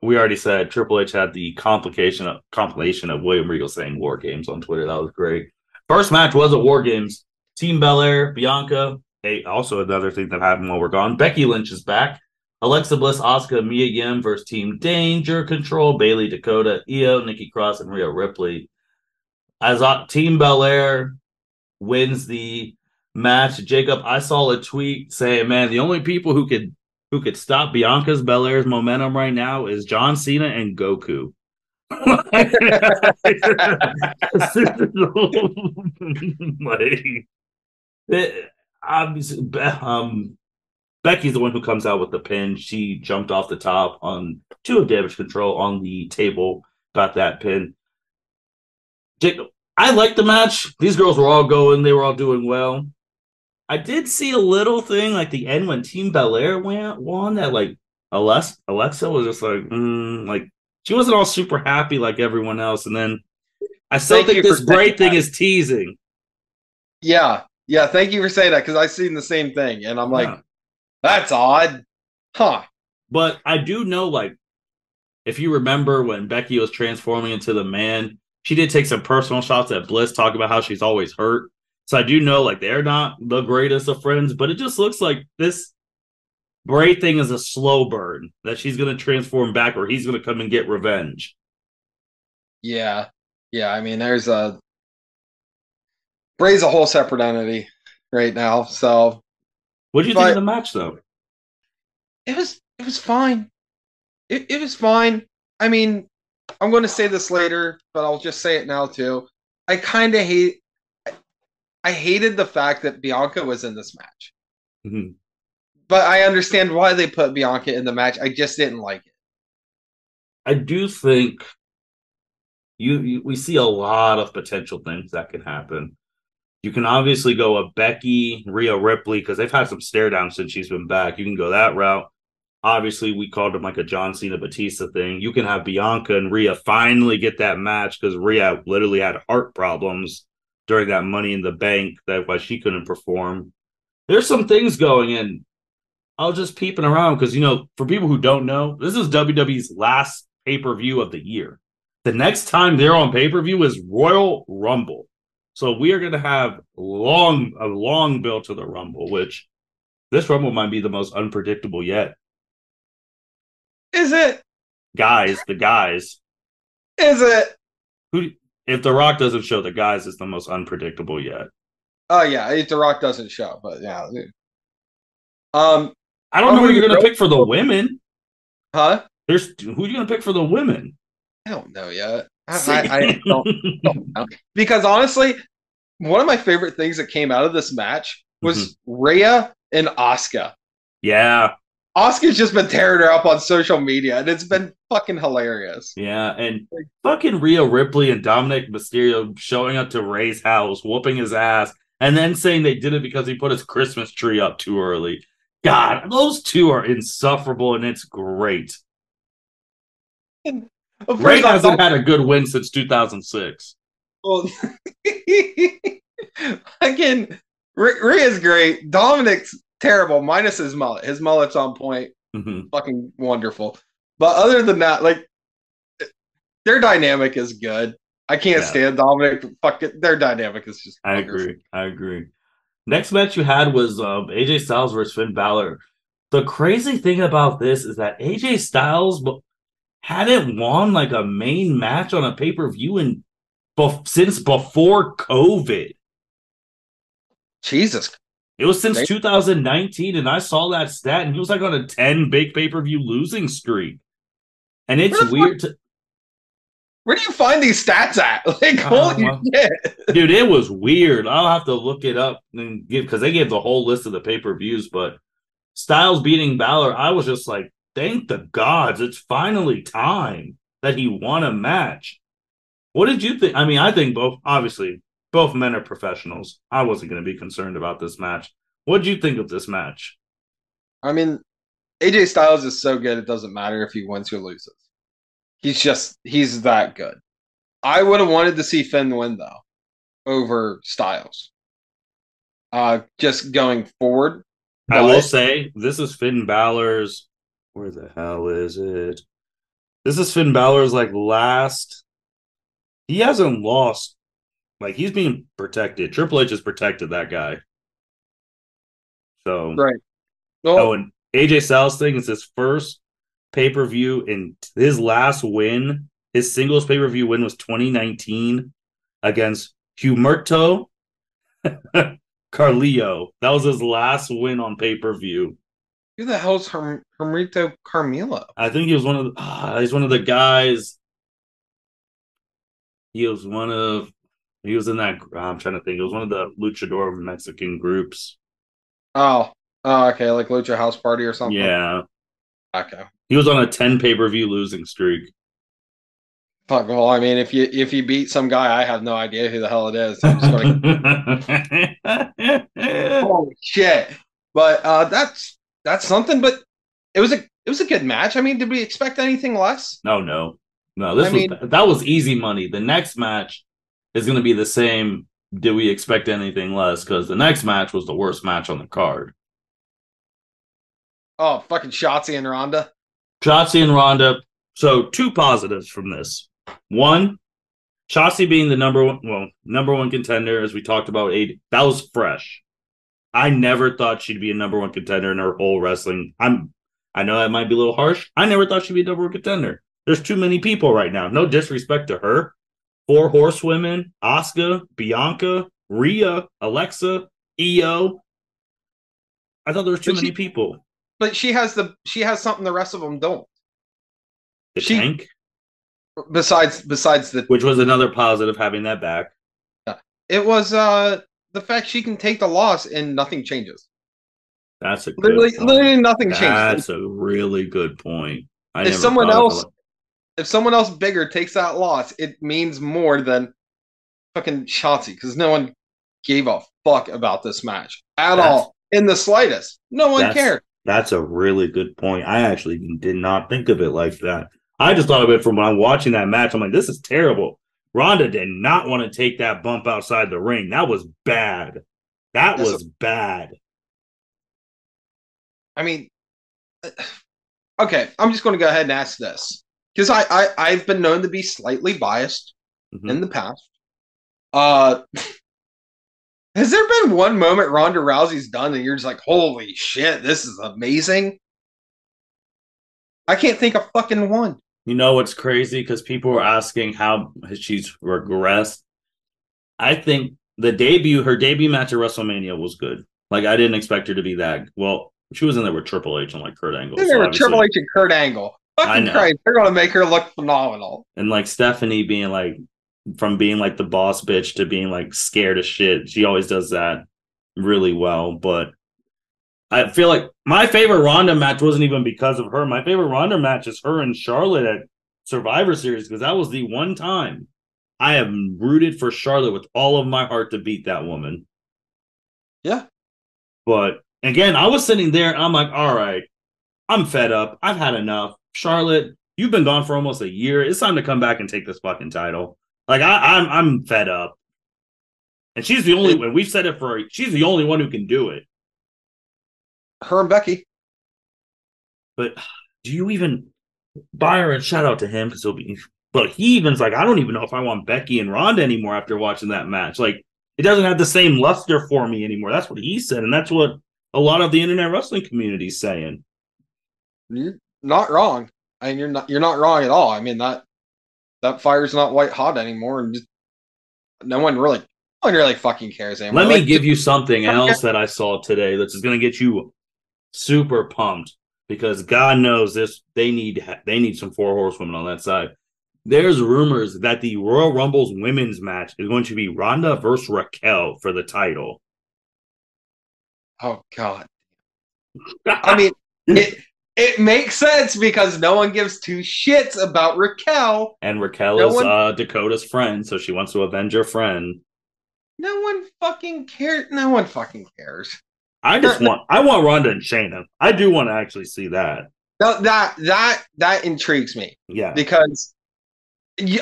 We already said Triple H had the complication of compilation of William Regal saying War Games on Twitter. That was great. First match was at War Games. Team Belair, Bianca. Hey, also another thing that happened while we're gone. Becky Lynch is back. Alexa Bliss, Asuka, Mia Yim versus Team Danger Control, Bayley Dakota, Io, Nikki Cross, and Rhea Ripley. As uh, Team Belair wins the match. Jacob, I saw a tweet saying, "Man, the only people who could who could stop Bianca's Belair's momentum right now is John Cena and Goku." (laughs) like, it, um, Becky's the one who comes out with the pin. She jumped off the top on two of damage control on the table, got that pin. I like the match. These girls were all going, they were all doing well. I did see a little thing like the end when Team Belair went won that like Alexa, Alexa was just like mm, like she wasn't all super happy like everyone else, and then I still Thank think this saying thing that. is teasing. Yeah, yeah. Thank you for saying that because I've seen the same thing, and I'm like, Yeah. that's odd, huh? But I do know, like, if you remember when Becky was transforming into the man, she did take some personal shots at Bliss, talking about how she's always hurt. So I do know, like, they're not the greatest of friends, but it just looks like this Bray thing is a slow burn that she's going to transform back, or he's going to come and get revenge. Yeah, yeah. I mean, there's a Bray's a whole separate entity right now, so What do you think But- of the match, though? it was it was fine. It it was fine. I mean, I'm going to say this later, but I'll just say it now too. I kind of hate. I hated the fact that Bianca was in this match, Mhm. but I understand why they put Bianca in the match. I just didn't like it. I do think you, you we see a lot of potential things that can happen. You can obviously go a Becky, Rhea Ripley because they've had some stare down since she's been back. You can go that route. Obviously, we called them like a John Cena Batista thing. You can have Bianca and Rhea finally get that match because Rhea literally had heart problems during that Money in the Bank. That why she couldn't perform. There's some things going in. I was just peeping around because you know, for people who don't know, this is WWE's last pay per view of the year. The next time they're on pay per view is Royal Rumble. So we are going to have long a long build to the Rumble, which this Rumble might be the most unpredictable yet. Is it? Guys, the guys Is it? who if The Rock doesn't show, the guys is the most unpredictable yet. Oh yeah, if The Rock doesn't show, but yeah. Um, I don't know who you're going to pick for the women. huh? There's who are you going to pick for the women? I don't know yet. I, I, I don't, don't know. because honestly, one of my favorite things that came out of this match was Rhea and Asuka. yeah, Asuka's just been tearing her up on social media, and it's been fucking hilarious. Yeah, and fucking Rhea Ripley and Dominik Mysterio showing up to Rey's house, whooping his ass, and then saying they did it because he put his Christmas tree up too early. God, those two are insufferable, and it's great. Well, Rey hasn't had a good win since 2006. Well, (laughs) again, Ray is great. Dominik's terrible, minus his mullet. His mullet's on point. Mm-hmm. Fucking wonderful. But other than that, like their dynamic is good. I can't yeah. stand Dominik. Fuck it. Their dynamic is just. I wonderful. agree. I agree. Next match you had was um, AJ Styles versus Finn Balor. The crazy thing about this is that AJ Styles hadn't won like a main match on a pay per view in bef- since before COVID. Jesus. It was since 2019, and I saw that stat, and he was like on a 10 big pay per view losing streak. And it's weird to. Where do you find these stats at? (laughs) Like, holy shit. dude, it was weird. I'll have to look it up and give because they gave the whole list of the pay per views. But Styles beating Balor, I was just like, thank the gods, it's finally time that he won a match. What did you think? I mean, I think both, obviously, both men are professionals. I wasn't going to be concerned about this match. What do you think of this match? I mean, AJ Styles is so good, it doesn't matter if he wins or loses. He's just, he's that good. I would have wanted to see Finn win, though, over Styles. Uh, just going forward. I will say, this is Finn Balor's where the hell is it? This is Finn Balor's like last. He hasn't lost. Like he's being protected. Triple H has protected that guy. So right. Well, oh, and AJ Styles thing is his first pay per view, and his last win, his singles pay per view win was 2019 against Humberto (laughs) Carrillo. That was his last win on pay per view. Who the hell's Herm- Hermito Carmelo? I think he was one of the, uh, (sighs) he's one of the guys. He was one of he was in that. I'm trying to think. It was one of the luchador Mexican groups. Oh, oh, okay, like Lucha House Party or something. Yeah. Okay. He was on a 10 pay per view losing streak. Fuck. Well, I mean, if you if you beat some guy, I have no idea who the hell it is. Gonna... (laughs) Holy shit! But uh, that's that's something. But it was a it was a good match. I mean, did we expect anything less? No, no, no. This I was mean, that was easy money. The next match is going to be the same. Did we expect anything less? Because the next match was the worst match on the card. Oh, fucking Shotzi and Ronda. Shotzi and Ronda. So two positives from this. One, Shotzi being the number one, well, number one contender, as we talked about, eight. That was fresh. I never thought she'd be a number one contender in her whole wrestling. I'm I know that might be a little harsh. I never thought she'd be a number one contender. There's too many people right now. No disrespect to her. Four horsewomen, Asuka, Bianca, Rhea, Alexa, Io. I thought there was too but many she, people. But she has the she has something the rest of them don't. The she, tank. Besides besides the which was another positive having that back. It was uh the fact she can take the loss and nothing changes. That's a literally, point. literally nothing That's changes. That's a really good point. I if someone else, if someone else bigger takes that loss, it means more than fucking Shotzi because no one gave a fuck about this match at that's, all in the slightest. No one cared. That's a really good point. I actually did not think of it like that. I just thought of it from when I'm watching that match. I'm like, this is terrible. Ronda did not want to take that bump outside the ring. That was bad. That was a, bad. I mean, (sighs) okay, I'm just going to go ahead and ask this because I, I I've been known to be slightly biased mm-hmm. in the past. Uh, (laughs) has there been one moment Ronda Rousey's done and you're just like, holy shit, this is amazing? I can't think of fucking one. You know what's crazy? Because people were asking how she's regressed. I think the debut, her debut match at WrestleMania was good. Like I didn't expect her to be that. Well, she was in there with Triple H and like Kurt Angle. There so Triple H and Kurt Angle. Fucking Christ, they're gonna make her look phenomenal. And like Stephanie being like, from being like the boss bitch to being like scared of shit. She always does that really well. But I feel like my favorite Ronda match wasn't even because of her. My favorite Ronda match is her and Charlotte at Survivor Series because that was the one time I have rooted for Charlotte with all of my heart to beat that woman. Yeah. But again, I was sitting there I'm like, all right, I'm fed up. I've had enough. Charlotte, you've been gone for almost a year. It's time to come back and take this fucking title. Like I, I'm I'm fed up. And she's the only one. We've said it for she's the only one who can do it. Her and Becky. But do you even Byron, shout out to him because he'll be but he even's like, I don't even know if I want Becky and Ronda anymore after watching that match. Like it doesn't have the same luster for me anymore. That's what he said, and that's what a lot of the internet wrestling community is saying. You're not wrong. I mean, you're not you're not wrong at all. I mean that that fire's not white hot anymore, and just, no one really, no one really fucking cares anymore. Let me Like, give you something (laughs) else that I saw today that's going to get you super pumped because God knows this. They need they need some four horsewomen on that side. There's rumors that the Royal Rumble's women's match is going to be Ronda versus Raquel for the title. Oh God. (laughs) I mean, it it makes sense because no one gives two shits about Raquel. and Raquel No is one- uh, Dakota's friend, so she wants to avenge her friend. No one fucking cares. No one fucking cares. I just want I want Ronda and Shayna. I do want to actually see that. No, that that that intrigues me Yeah, because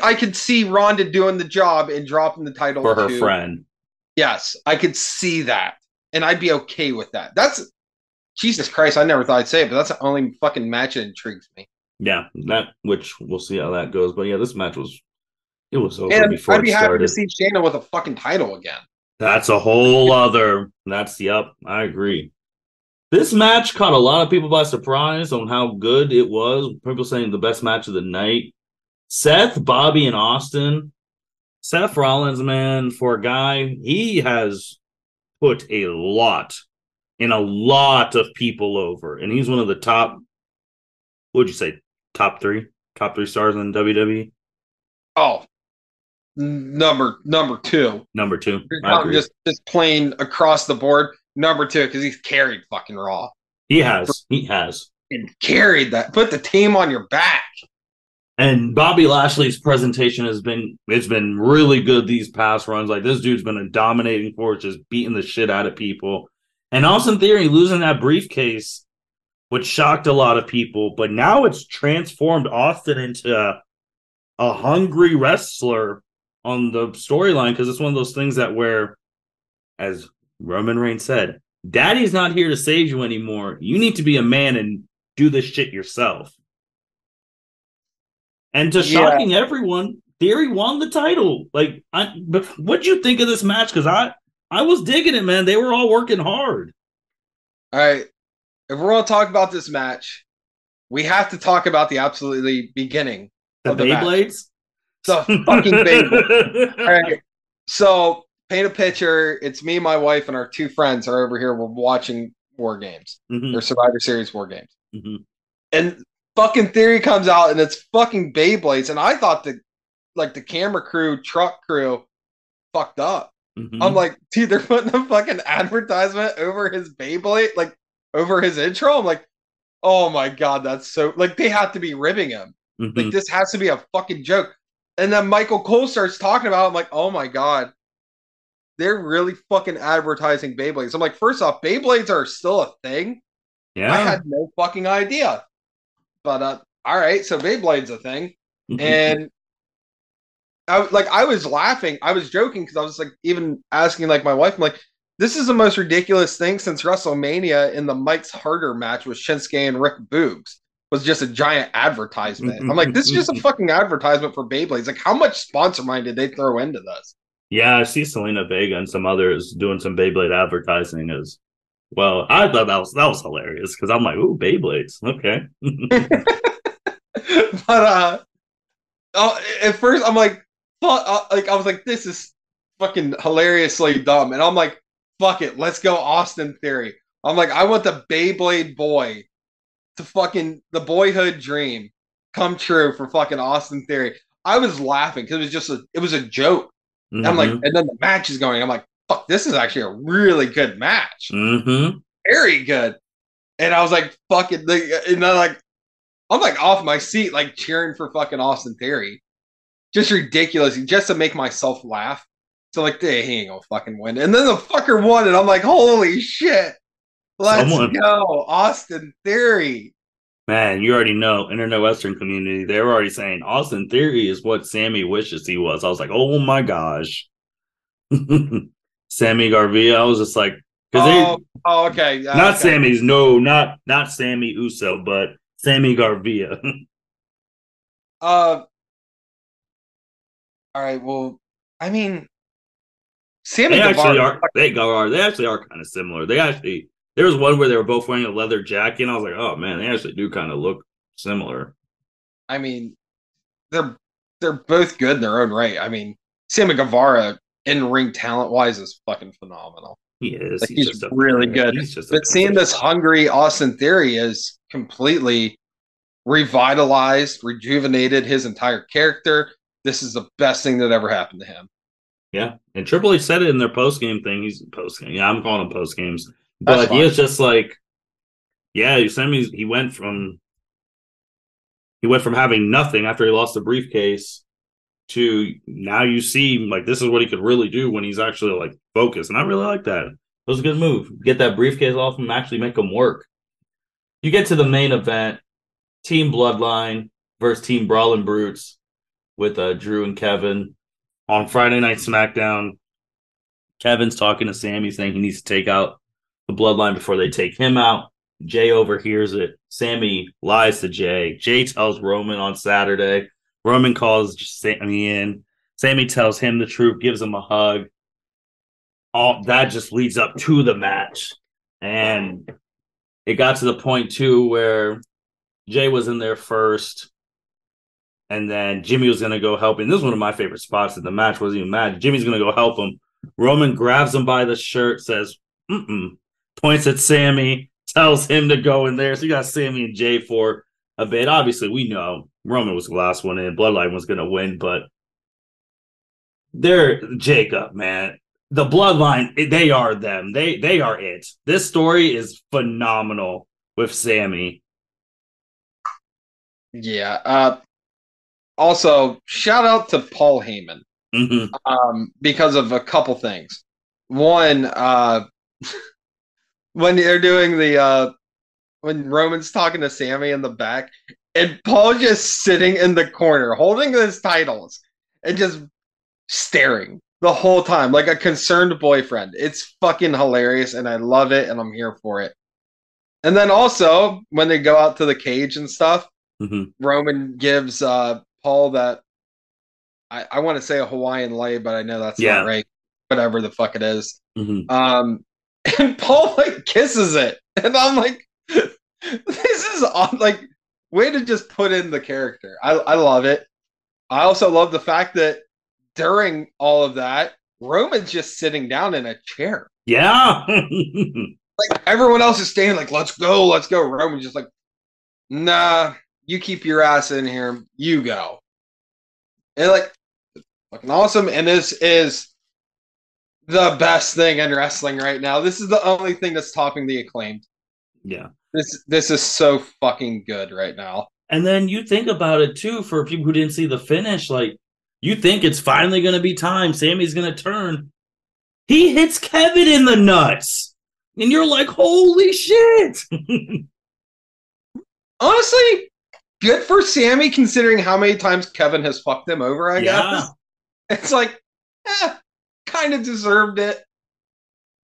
I could see Ronda doing the job and dropping the title for her to- friend. Yes, I could see that, and I'd be okay with that. That's Jesus Christ. I never thought I'd say it, but that's the only fucking match that intrigues me. Yeah, that which we'll see how that goes. But yeah, this match was it was over And before I'd be happy started. to see Shayna with a fucking title again. That's a whole other. That's yep. I agree. This match caught a lot of people by surprise on how good it was. People saying the best match of the night. Seth, Bobby, and Austin. Seth Rollins, man, for a guy, he has put a lot in a lot of people over, and he's one of the top. What'd you say? Top three, top three stars in WWE. Oh, number number two. Number two. Just just plain across the board. Number two because he's carried fucking Raw He has. He has. and carried that. Put the team on your back. And Bobby Lashley's presentation has been it's been really good these past runs. Like this dude's been a dominating force, just beating the shit out of people. And Austin Theory losing that briefcase, which shocked a lot of people, but now it's transformed Austin into a, a hungry wrestler on the storyline because it's one of those things that where, as Roman Reigns said, Daddy's not here to save you anymore. You need to be a man and do this shit yourself. And to Yeah. shocking everyone, Theory won the title. Like, I, but what'd you think of this match? Because I, I was digging it, man. They were all working hard. All right. If we're gonna talk about this match, we have to talk about the absolutely beginning. The Of the. Beyblades, The fucking Beyblade. (laughs) All right. So paint a picture. It's me, my wife, and our two friends are over here. We're watching War Games Mhm, or Survivor Series War Games. mhm. and fucking theory comes out and it's fucking Beyblades. And I thought the like the camera crew, truck crew fucked up. Mhm. I'm like, dude, they're putting a fucking advertisement over his Beyblade, like over his intro. I'm like, oh my god, that's so like they have to be ribbing him. Mhm. Like this has to be a fucking joke. And then Michael Cole starts talking about it. I'm like, oh my god. They're really fucking advertising Beyblades. I'm like, first off, Beyblades are still a thing. yeah. I had no fucking idea. But uh, all right, so Beyblade's a thing, Mhm. and I was- like I was laughing, I was joking because I was like even asking like my wife, I'm like, this is the most ridiculous thing since WrestleMania in the Mike's Harder match with Shinsuke and Rick Boogs was just a giant advertisement. I'm like, this is just a (laughs) fucking advertisement for Beyblades. Like, how much sponsor money did they throw into this? Yeah, I see Zelina Vega and some others doing some Beyblade advertising as well. I thought that was that was hilarious because I'm like, ooh, Beyblades. Okay. (laughs) but uh oh, at first I'm like fuck uh, like I was like this is fucking hilariously dumb and I'm like fuck it let's go Austin theory I'm like I want the Beyblade boy to fucking the boyhood dream come true for fucking Austin theory I was laughing because it was just a it was a joke I'm like Mhm. and then the match is going I'm like fuck this is actually a really good match Mhm. very good. And I was like, fucking, and then like, I'm like off my seat, like cheering for fucking Austin Theory. Just ridiculous, just to make myself laugh. So like, hey, he ain't gonna fucking win. And then the fucker won, and I'm like, holy shit. Let's Someone, go, Austin Theory. Man, you already know, internet Western community, they were already saying Austin Theory is what Sammy wishes he was. I was like, oh my gosh. (laughs) Sammy Guevara. I was just like, because oh, oh, okay, uh, not okay. Sammy's, no, not not Sami Uso, but Sammy Guevara. (laughs) uh, all right. Well, I mean, Sammy they actually are. They are. They actually are kind of similar. They actually there was one where they were both wearing a leather jacket, and I was like, oh man, they actually do kind of look similar. I mean, they're they're both good in their own right. I mean, Sammy Guevara uh, in ring talent wise is fucking phenomenal. He is. Like, he's, he's really good. He's but seeing this hungry Austin Theory is completely revitalized, rejuvenated his entire character. This is the best thing that ever happened to him. Yeah, and Triple H said it in their post game thing. He's post game. Yeah, I'm calling him post games, but he was just like, yeah, me. He went from he went from having nothing after he lost the briefcase to now you see like this is what he could really do when he's actually like focused, and I really like that. It was a good move. Get that briefcase off him, actually make him work. You get to the main event, Team Bloodline versus Team Brawling Brutes with uh, Drew and Kevin on Friday Night SmackDown, Kevin's talking to Sami saying he needs to take out the bloodline before they take him out. Jey overhears it. Sami lies to Jey. Jey tells Roman on Saturday. Roman calls Sami in. Sami tells him the truth, gives him a hug. All that just leads up to the match. And it got to the point too where Jey was in there first and then Jimmy was gonna go help. him. this is one of my favorite spots in the match. Wasn't even mad. Jimmy's gonna go help him. Roman grabs him by the shirt, says, Mm-mm, points at Sami, tells him to go in there. So you got Sami and Jey for a bit. Obviously, we know Roman was the last one in. Bloodline was gonna win, but they're Jacob, man. The bloodline, they are them. They they are it. This story is phenomenal with Sami. Yeah. Uh also, shout out to Paul Heyman mm-hmm. um, because of a couple things. One, uh, (laughs) when they're doing the uh, when Roman's talking to Sami in the back, and Paul just sitting in the corner holding his titles and just staring the whole time like a concerned boyfriend. It's fucking hilarious, and I love it, and I'm here for it. And then also when they go out to the cage and stuff, mm-hmm. Roman gives uh, Paul that I, I want to say a Hawaiian lei, but I know that's yeah. not right. Whatever the fuck it is. Mm-hmm. Um, (laughs) and Paul like kisses it, and I'm like, (laughs) this is on like way to just put in the character. I I love it. I also love the fact that during all of that, Roman's just sitting down in a chair. Yeah. like everyone else is staying like, let's go, let's go. Roman's just like, nah, you keep your ass in here. You go. And like, fucking awesome. And this is the best thing in wrestling right now. This is the only thing that's topping the acclaimed. Yeah. This this is so fucking good right now. And then you think about it too for people who didn't see the finish, like you think it's finally gonna be time. Sami's gonna turn. He hits Kevin in the nuts. And you're like, holy shit. (laughs) Honestly, good for Sami considering how many times Kevin has fucked him over, I yeah. guess. (laughs) It's like, eh, kind of deserved it.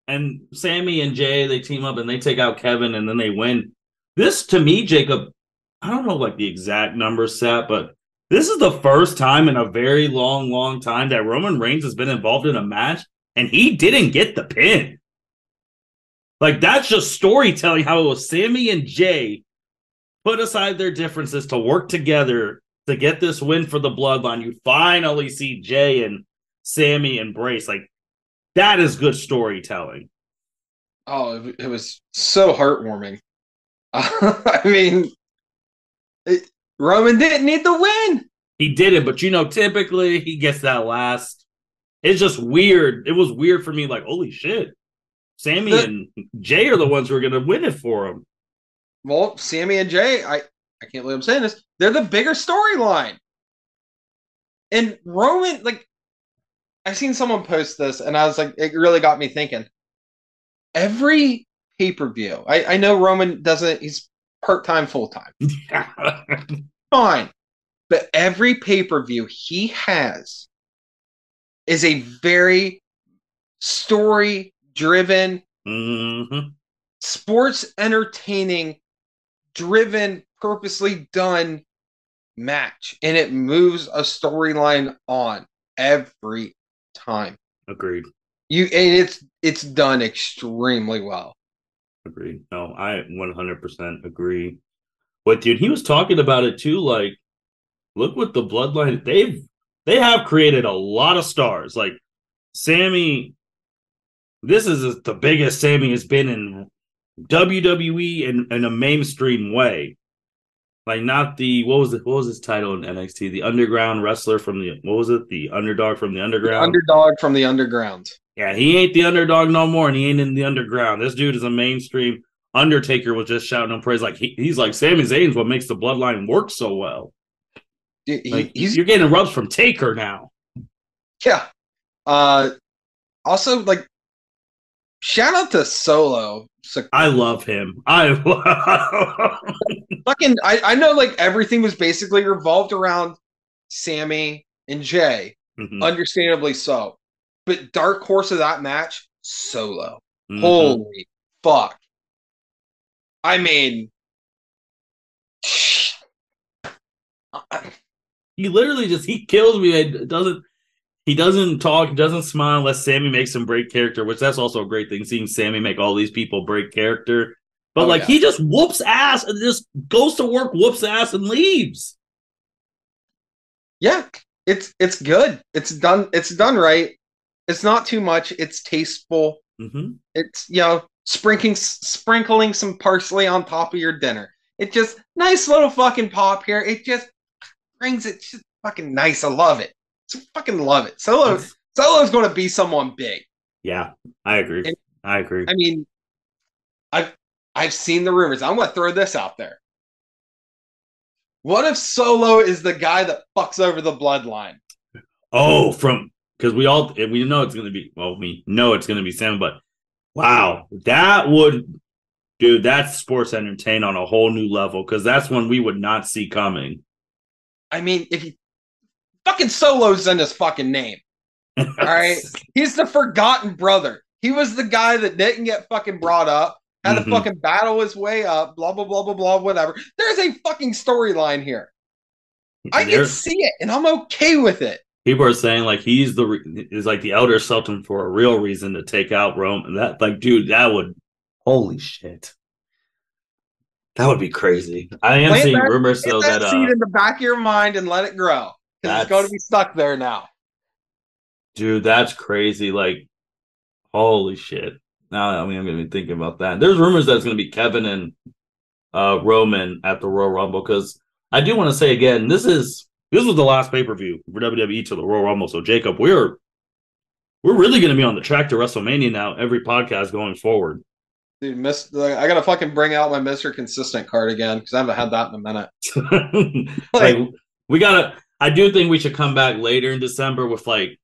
And Sami and Jey, they team up and they take out Kevin and then they win. This to me, Jacob, I don't know like the exact number set, but this is the first time in a very long, long time that Roman Reigns has been involved in a match and he didn't get the pin. Like that's just storytelling how it was Sami and Jey put aside their differences to work together to get this win for the bloodline. You finally see Jey and Sami embrace. Like that is good storytelling. Oh, it, was so heartwarming. (laughs) I mean, it, Roman didn't need the win. He did it, but you know, typically he gets that last. It's just weird. It was weird for me. Like, holy shit, Sami the, and Jey are the ones who are going to win it for him. Well, Sami and Jey, I I can't believe I'm saying this. They're the bigger storyline. And Roman, like, I seen someone post this, and I was like, it really got me thinking. Every pay per view, I, I know Roman doesn't. He's part time, full time. (laughs) Fine, but every pay per view he has is a very story driven, mm-hmm. sports entertaining driven, purposely done match. And it moves a storyline on every time. Agreed. You and it's it's done extremely well. Agreed. No, I 100% agree you. And he was talking about it too. Like, look what the bloodline they've they have created a lot of stars. Like Sami this is the biggest Sami has been in WWE in, in a mainstream way. Like not the what was it? What was his title in NXT? The underground wrestler from the what was it? The underdog from the underground. The underdog from the underground. Yeah, he ain't the underdog no more, and he ain't in the underground. This dude is a mainstream. Undertaker was just shouting on praise like he, he's like Sami Zayn's what makes the bloodline work so well. He, like, he's you're getting rubs from Taker now. Yeah. Uh also like shout out to Solo. I love him. I (laughs) fucking I, I know like everything was basically revolved around Sami and Jey. Mm-hmm. Understandably so. But dark horse of that match, Solo. Mm-hmm. Holy fuck. I mean he literally just he kills me. It doesn't he doesn't talk, doesn't smile unless Sami makes him break character, which that's also a great thing, seeing Sami make all these people break character. But oh, like yeah. he just whoops ass and just goes to work, whoops ass, and leaves. Yeah, it's it's good. It's done. It's done right. It's not too much. It's tasteful. Mm-hmm. It's you know sprinkling sprinkling some parsley on top of your dinner. It just nice little fucking pop here. It just brings it just fucking nice. I love it. I fucking love it. Solo Solo's going to be someone big. Yeah, I agree. And, I agree. I mean, I've I've seen the rumors. I'm going to throw this out there. What if Solo is the guy that fucks over the bloodline? Oh, from because we all we know it's going to be well, we know it's going to be Sam, but wow, that would, dude, that's sports entertain on a whole new level because that's one we would not see coming. I mean, if you Fucking Solo's in his fucking name. All right. (laughs) He's the forgotten brother. He was the guy that didn't get fucking brought up, had mm-hmm. to fucking battle his way up, blah, blah, blah, blah, blah, whatever. There's a fucking storyline here. I can see it and I'm okay with it. People are saying like he's the is like the elder sultan for a real reason to take out Rome. And that like, dude, that would holy shit. That would be crazy. I am plant seeing that, rumors though that, that seed uh, in the back of your mind and let it grow because it's going to be stuck there now. Dude, that's crazy. Like, holy shit. Now I mean I'm gonna be thinking about that. There's rumors that it's gonna be Kevin and uh Roman at the Royal Rumble because I do want to say again, this is this was the last pay-per-view for WWE to the Royal Rumble. So Jacob, we're we're really gonna be on the track to WrestleMania now, every podcast going forward. Dude, miss I gotta fucking bring out my Mr. Consistent card again because I haven't had that in a minute. like, (laughs) (laughs) like we gotta I do think we should come back later in December with like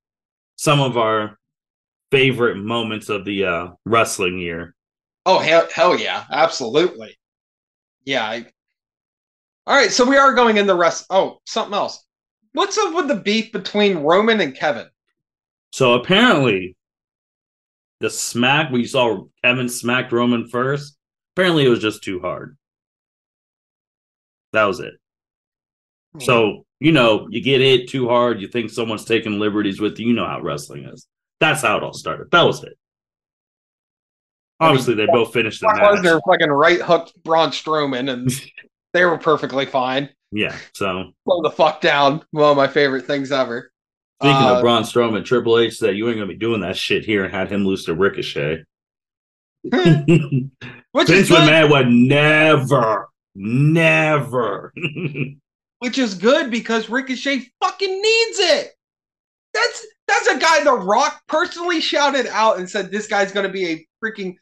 some of our favorite moments of the uh, wrestling year. Oh hell, hell yeah, absolutely. Yeah. I... All right, so we are going in the rest. Oh, something else. What's up with the beef between Roman and Kevin? So apparently, the smack we saw Kevin smacked Roman first. Apparently, it was just too hard. That was it. So, you know, you get hit too hard, you think someone's taking liberties with you. You know how wrestling is. That's how it all started. That was it. Obviously, I mean, they both finished the match. Their fucking right hooked Braun Strowman, and (laughs) they were perfectly fine. Yeah, so blow the fuck down. One of my favorite things ever. Speaking uh, of Braun Strowman, Triple H said you ain't gonna be doing that shit here, and had him lose to Ricochet. (laughs) Which Vince McMahon would never, never. (laughs) which is good because Ricochet fucking needs it. That's That's a guy The Rock personally shouted out and said this guy's going to be a freaking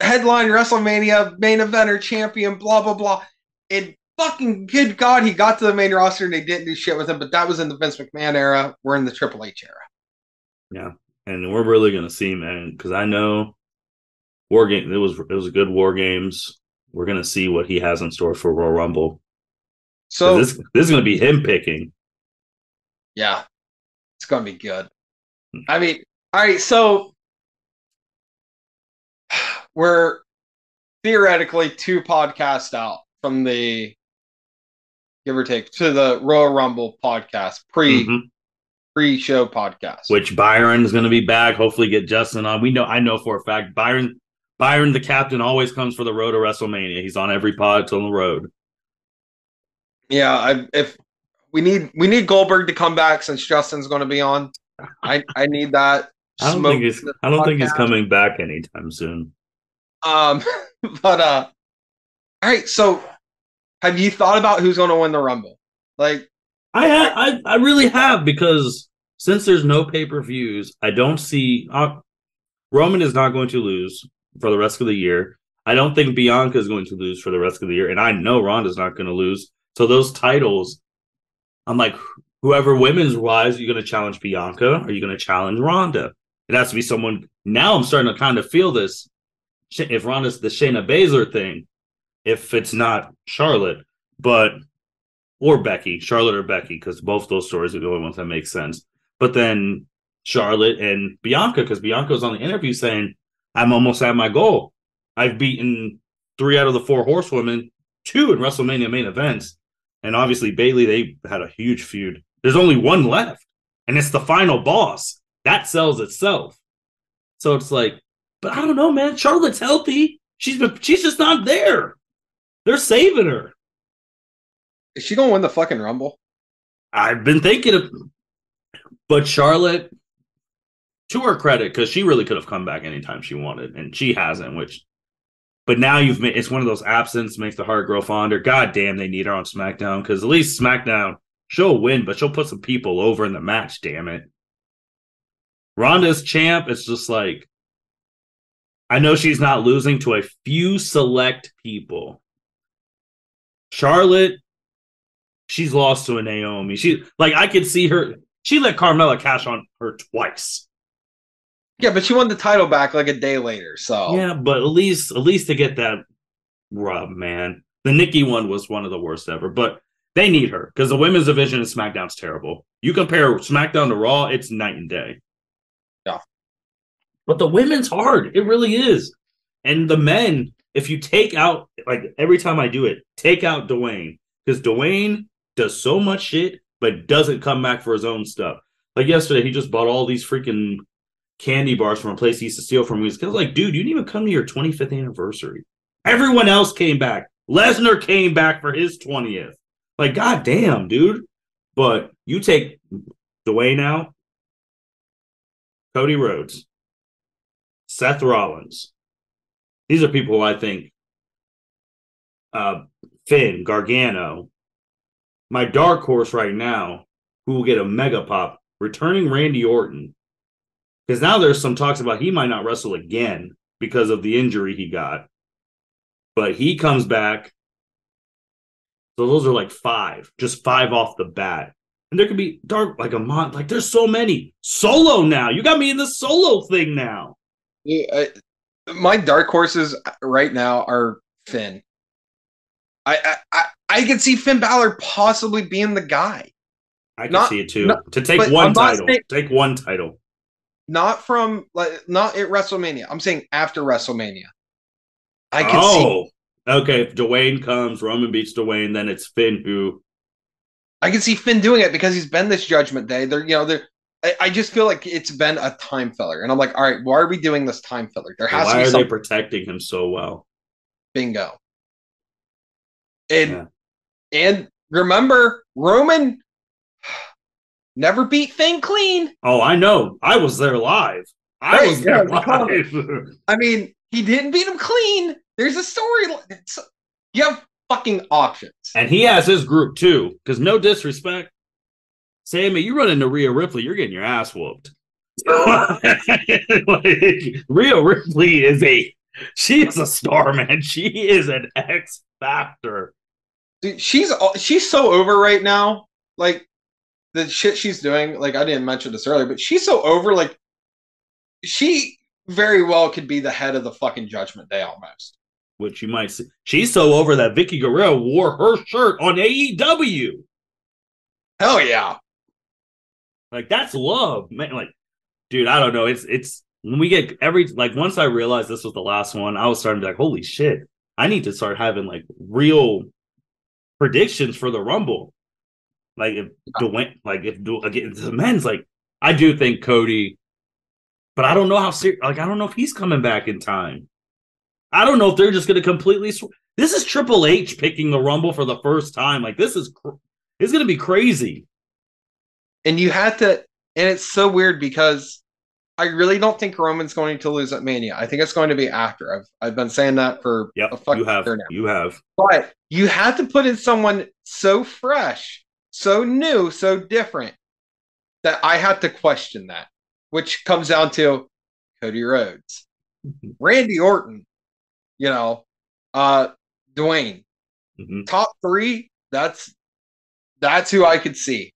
headline WrestleMania main eventer champion, blah blah blah. And fucking good God, he got to the main roster and they didn't do shit with him. But that was in the Vince McMahon era. We're in the Triple H era. Yeah, and we're really gonna see, man, because I know War Game. It was it was a good War Games. We're gonna see what he has in store for Royal Rumble. So this this is gonna be him picking. Yeah, it's gonna be good. I mean, all right, so (sighs) we're theoretically two podcasts out from the give or take to the Royal Rumble podcast pre Mhm. pre show podcast. Which Byron is gonna be back. Hopefully, get Justin on. We know. I know for a fact Byron. Byron, the captain, always comes for the road to WrestleMania. He's on every pod on the road. Yeah, I, if we need we need Goldberg to come back since Justin's going to be on. I I need that. (laughs) I don't think he's. I don't think he's coming back anytime soon. Um, (laughs) but uh, all right. So, have you thought about who's going to win the Rumble? Like, I ha- I I really have because since there's no pay per views, I don't see uh, Roman is not going to lose for the rest of the year. I don't think Bianca is going to lose for the rest of the year, and I know Ronda's not going to lose. So those titles, I'm like, whoever women's wise, you're to challenge Bianca, are you to challenge Ronda? It has to be someone. Now I'm starting to kind of feel this. If Ronda's the Shayna Baszler thing, if it's not Charlotte, but or Becky, Charlotte or Becky, because both those stories are the only ones that make sense. But then Charlotte and Bianca, because Bianca was on the interview saying, I'm almost at my goal. I've beaten three out of the four horsewomen, two in WrestleMania main events. And obviously Bayley, they had a huge feud. There's only one left, and it's the final boss. That sells itself. So it's like, but I don't know, man. Charlotte's healthy. She's been, she's just not there. They're saving her. is she going to win the fucking Rumble? I've been thinking of, but Charlotte, to her credit, because she really could have come back anytime she wanted, and she hasn't. Which, but now you've made it's one of those absence makes the heart grow fonder. God damn, they need her on SmackDown because at least SmackDown she'll win, but she'll put some people over in the match. Damn it, Ronda's champ. It's just like I know she's not losing to a few select people. Charlotte she's lost to a Naomi. She like I could see her. She let Carmella cash on her twice. Yeah, but she won the title back like a day later. So Yeah, but at least at least to get that rub, man. The Nikki one was one of the worst ever, but they need her because the women's division in SmackDown's terrible. You compare SmackDown to Raw, it's night and day. Yeah. But the women's hard. It really is. And the men, if you take out like every time I do it, take out Dwayne because Dwayne does so much shit, but doesn't come back for his own stuff. Like yesterday, he just bought all these freaking candy bars from a place he used to steal from me. Because like, dude, you didn't even come to your 25th anniversary. Everyone else came back. Lesnar came back for his 20th. Like, goddamn, dude. But you take Dwayne out, Cody Rhodes, Seth Rollins. These are people I think uh Finn, Gargano. My dark horse right now, who will get a mega pop, returning Randy Orton. Because now there's some talks about he might not wrestle again because of the injury he got. But he comes back. So those are like five, just five off the bat. And there could be dark like a month. Like there's so many. Solo now. You got me in the solo thing now. Yeah, I- my dark horses right now are Finn. I I I, I could see Finn Balor possibly being the guy. I can Not- see it too. not- to take one title. saying- take one title. Not from like not at WrestleMania. I'm saying after WrestleMania. I can see oh, okay. If Dwayne comes, Roman beats Dwayne, then it's Finn who. I can see Finn doing it because he's been this Judgment Day. They're you know they're. I, I just feel like it's been a time filler, and I'm like, all right, why are we doing this time filler? There has Why to are be they protecting him so well? bingo. And Yeah. and remember, Roman never beat Thing clean. Oh, I know. I was there live. I Right, was there yeah, live. (laughs) I mean, he didn't beat him clean. There's a story. it's- You have fucking options. and he has his group too. Because no disrespect, Sami, you run into Rhea Ripley, you're getting your ass whooped. (laughs) like, Rhea Ripley is a she is a star, man. She is an X factor. Dude, she's she's so over right now. Like the shit she's doing. Like I didn't mention this earlier, but she's so over. Like she very well could be the head of the fucking Judgment Day almost. Which you might see. She's so over that Vickie Guerrero wore her shirt on AEW. Hell yeah. Like that's love, man. Like, dude, I don't know. It's it's when we get every like once I realized this was the last one, I was starting to be like, holy shit, I need to start having like real predictions for the Rumble. Like if Dwayne, like if again the men's like I do think Cody, but I don't know how serious. Like I don't know if he's coming back in time. I don't know if they're just going to completely. Sw- this is Triple H picking the Rumble for the first time. Like this is, cr- it's going to be crazy. And you had to, and it's so weird because I really don't think Roman's going to lose at Mania. I think it's going to be after. I've I've been saying that for yep, a fucking you have, year now. You have. But you had to put in someone so fresh, so new, so different that I had to question that, which comes down to Cody Rhodes, mm-hmm. Randy Orton, you know, uh, Dwayne. Mm-hmm. Top three, that's that's who I could see.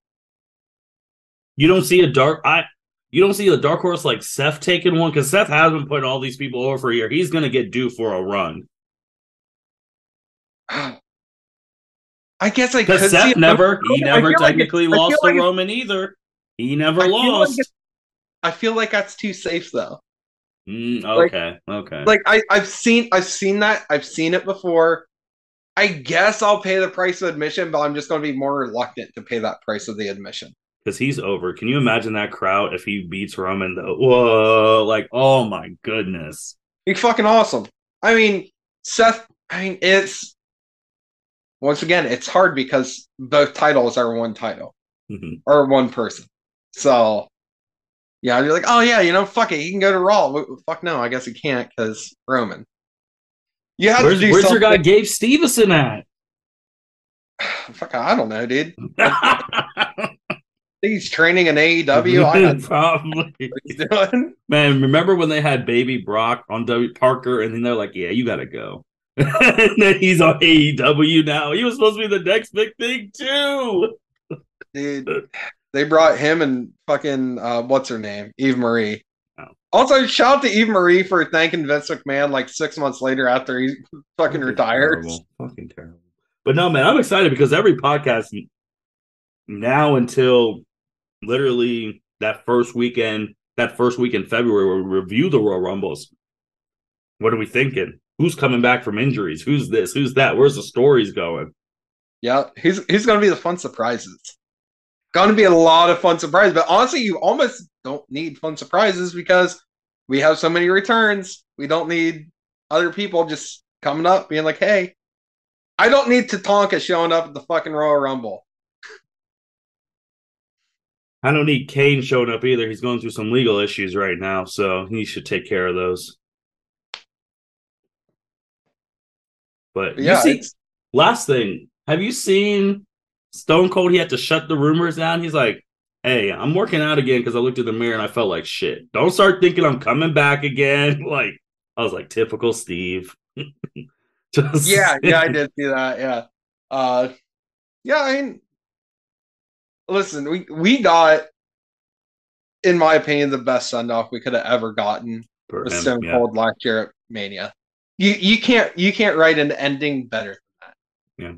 You don't see a dark I you don't see a dark horse like Seth taking one because Seth has been putting all these people over for a year. He's gonna get due for a run. (sighs) (sighs) (sighs) I guess I because Seth never he never technically like lost to like Roman either. He never I lost. Like I feel like that's too safe though. Mm, okay, like, okay. Like I, I've seen, I've seen that, I've seen it before. I guess I'll pay the price of admission, but I'm just going to be more reluctant to pay that price of the admission because he's over. Can you imagine that crowd if he beats Roman? Though, whoa! Like, oh my goodness, he's fucking awesome. I mean, Seth. I mean, it's once again, it's hard because both titles are one title mm-hmm. or one person. So yeah, you're like, oh yeah, you know, fuck it, he can go to Raw. Fuck no, I guess he can't because Roman. You have where's, to do where's your guy Gable Steveson at? (sighs) Fuck, I don't know, dude. (laughs) he's training in AEW. I (laughs) Probably. he's doing. Man, remember when they had Baby Brock on W Parker, and then they're like, "Yeah, you gotta go." (laughs) and then he's on AEW now. He was supposed to be the next big thing too. Dude, they brought him and fucking uh, what's her name, Eva Marie. Oh. Also, shout out to Eva Marie for thanking Vince McMahon like six months later after he fucking, retired. Terrible. Fucking terrible. But no, man, I'm excited because every podcast now until literally that first weekend, that first week in February, we review the Royal Rumbles. What are we thinking? Who's coming back from injuries? Who's this? Who's that? Where's the stories going? Yeah, he's he's going to be the fun surprises going to be a lot of fun surprises. But honestly, you almost don't need fun surprises because we have so many returns. We don't need other people just coming up being like, hey, I don't need Tatanka showing up at the fucking Royal Rumble. I don't need Kane showing up either. He's going through some legal issues right now, so he should take care of those. But, yeah, see, last thing, have you seen Stone Cold, he had to shut the rumors down. He's like, hey, I'm working out again because I looked at the mirror and I felt like shit. Don't start thinking I'm coming back again. (laughs) Like, I was like, typical Steve. (laughs) Just... Yeah, yeah, I (laughs) did see that. Yeah. Uh, yeah, I mean, listen, we, we got, in my opinion, the best send off we could have ever gotten For with him, Stone yeah. Cold last year at Mania. You you can't you can't write an ending better than that. Yeah.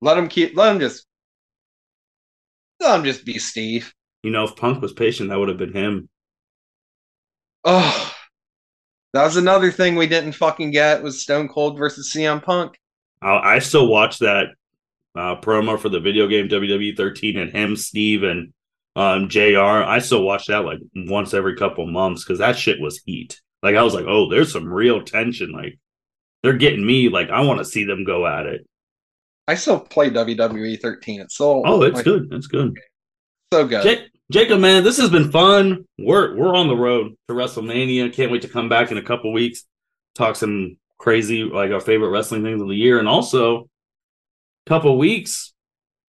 Let him keep let him just let him just be Steve. You know, if Punk was patient, that would have been him. Oh, that was another thing we didn't fucking get was Stone Cold versus CM Punk. I, I still watch that uh, promo for the video game WWE 13 and him, Steve, and um, JR. I still watch that like once every couple months because that shit was heat. Like I was like, oh, there's some real tension. Like they're getting me. Like I want to see them go at it. I still play WWE 13. It's so oh, it's like, good. It's good. So good. J- Jacob, man, this has been fun. We're we're on the road to WrestleMania. Can't wait to come back in a couple weeks, talk some crazy like our favorite wrestling things of the year, and also a couple weeks.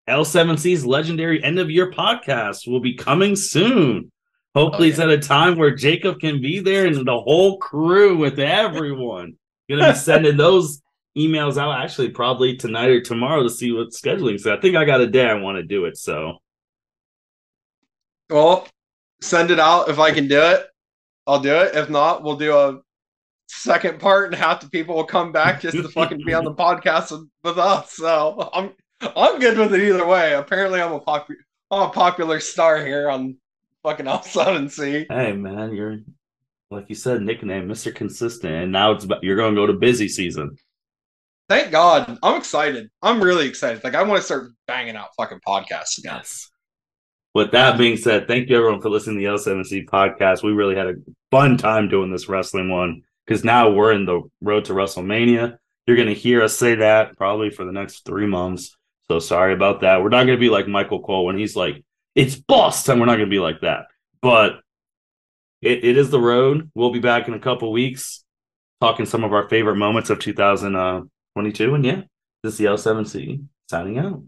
L7C's legendary end of year podcast will be coming soon. Hopefully, oh, yeah. it's at a time where Jacob can be there and the whole crew with everyone. Gonna be sending those emails out actually probably tonight or tomorrow to see what scheduling. So I think I got a day I want to do it. So, well, send it out if I can do it. I'll do it. If not, we'll do a second part, and half the people will come back just to fucking be on the (laughs) podcast with, with us. So I'm I'm good with it either way. Apparently, I'm a popular I'm a popular star here on fucking All Seven C. Hey man, you're like you said, nickname Mister Consistent, and now it's about, you're going to go to busy season. Thank God, I'm excited. I'm really excited. Like I want to start banging out fucking podcasts again. Yes. With that being said, thank you everyone for listening to the L7C podcast. We really had a fun time doing this wrestling one because now we're in the road to WrestleMania. You're going to hear us say that probably for the next three months. So sorry about that. We're not going to be like Michael Cole when he's like, it's boss time. We're not going to be like that. But it, it is the road. We'll be back in a couple weeks talking some of our favorite moments of 2022. Uh, and yeah, this is the L7C signing out.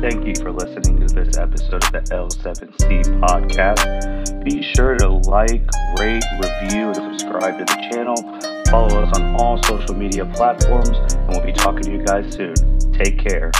Thank you for listening to this episode of the L7C podcast. Be sure to like, rate, review, and subscribe to the channel. Follow us on all social media platforms, and we'll be talking to you guys soon. Take care.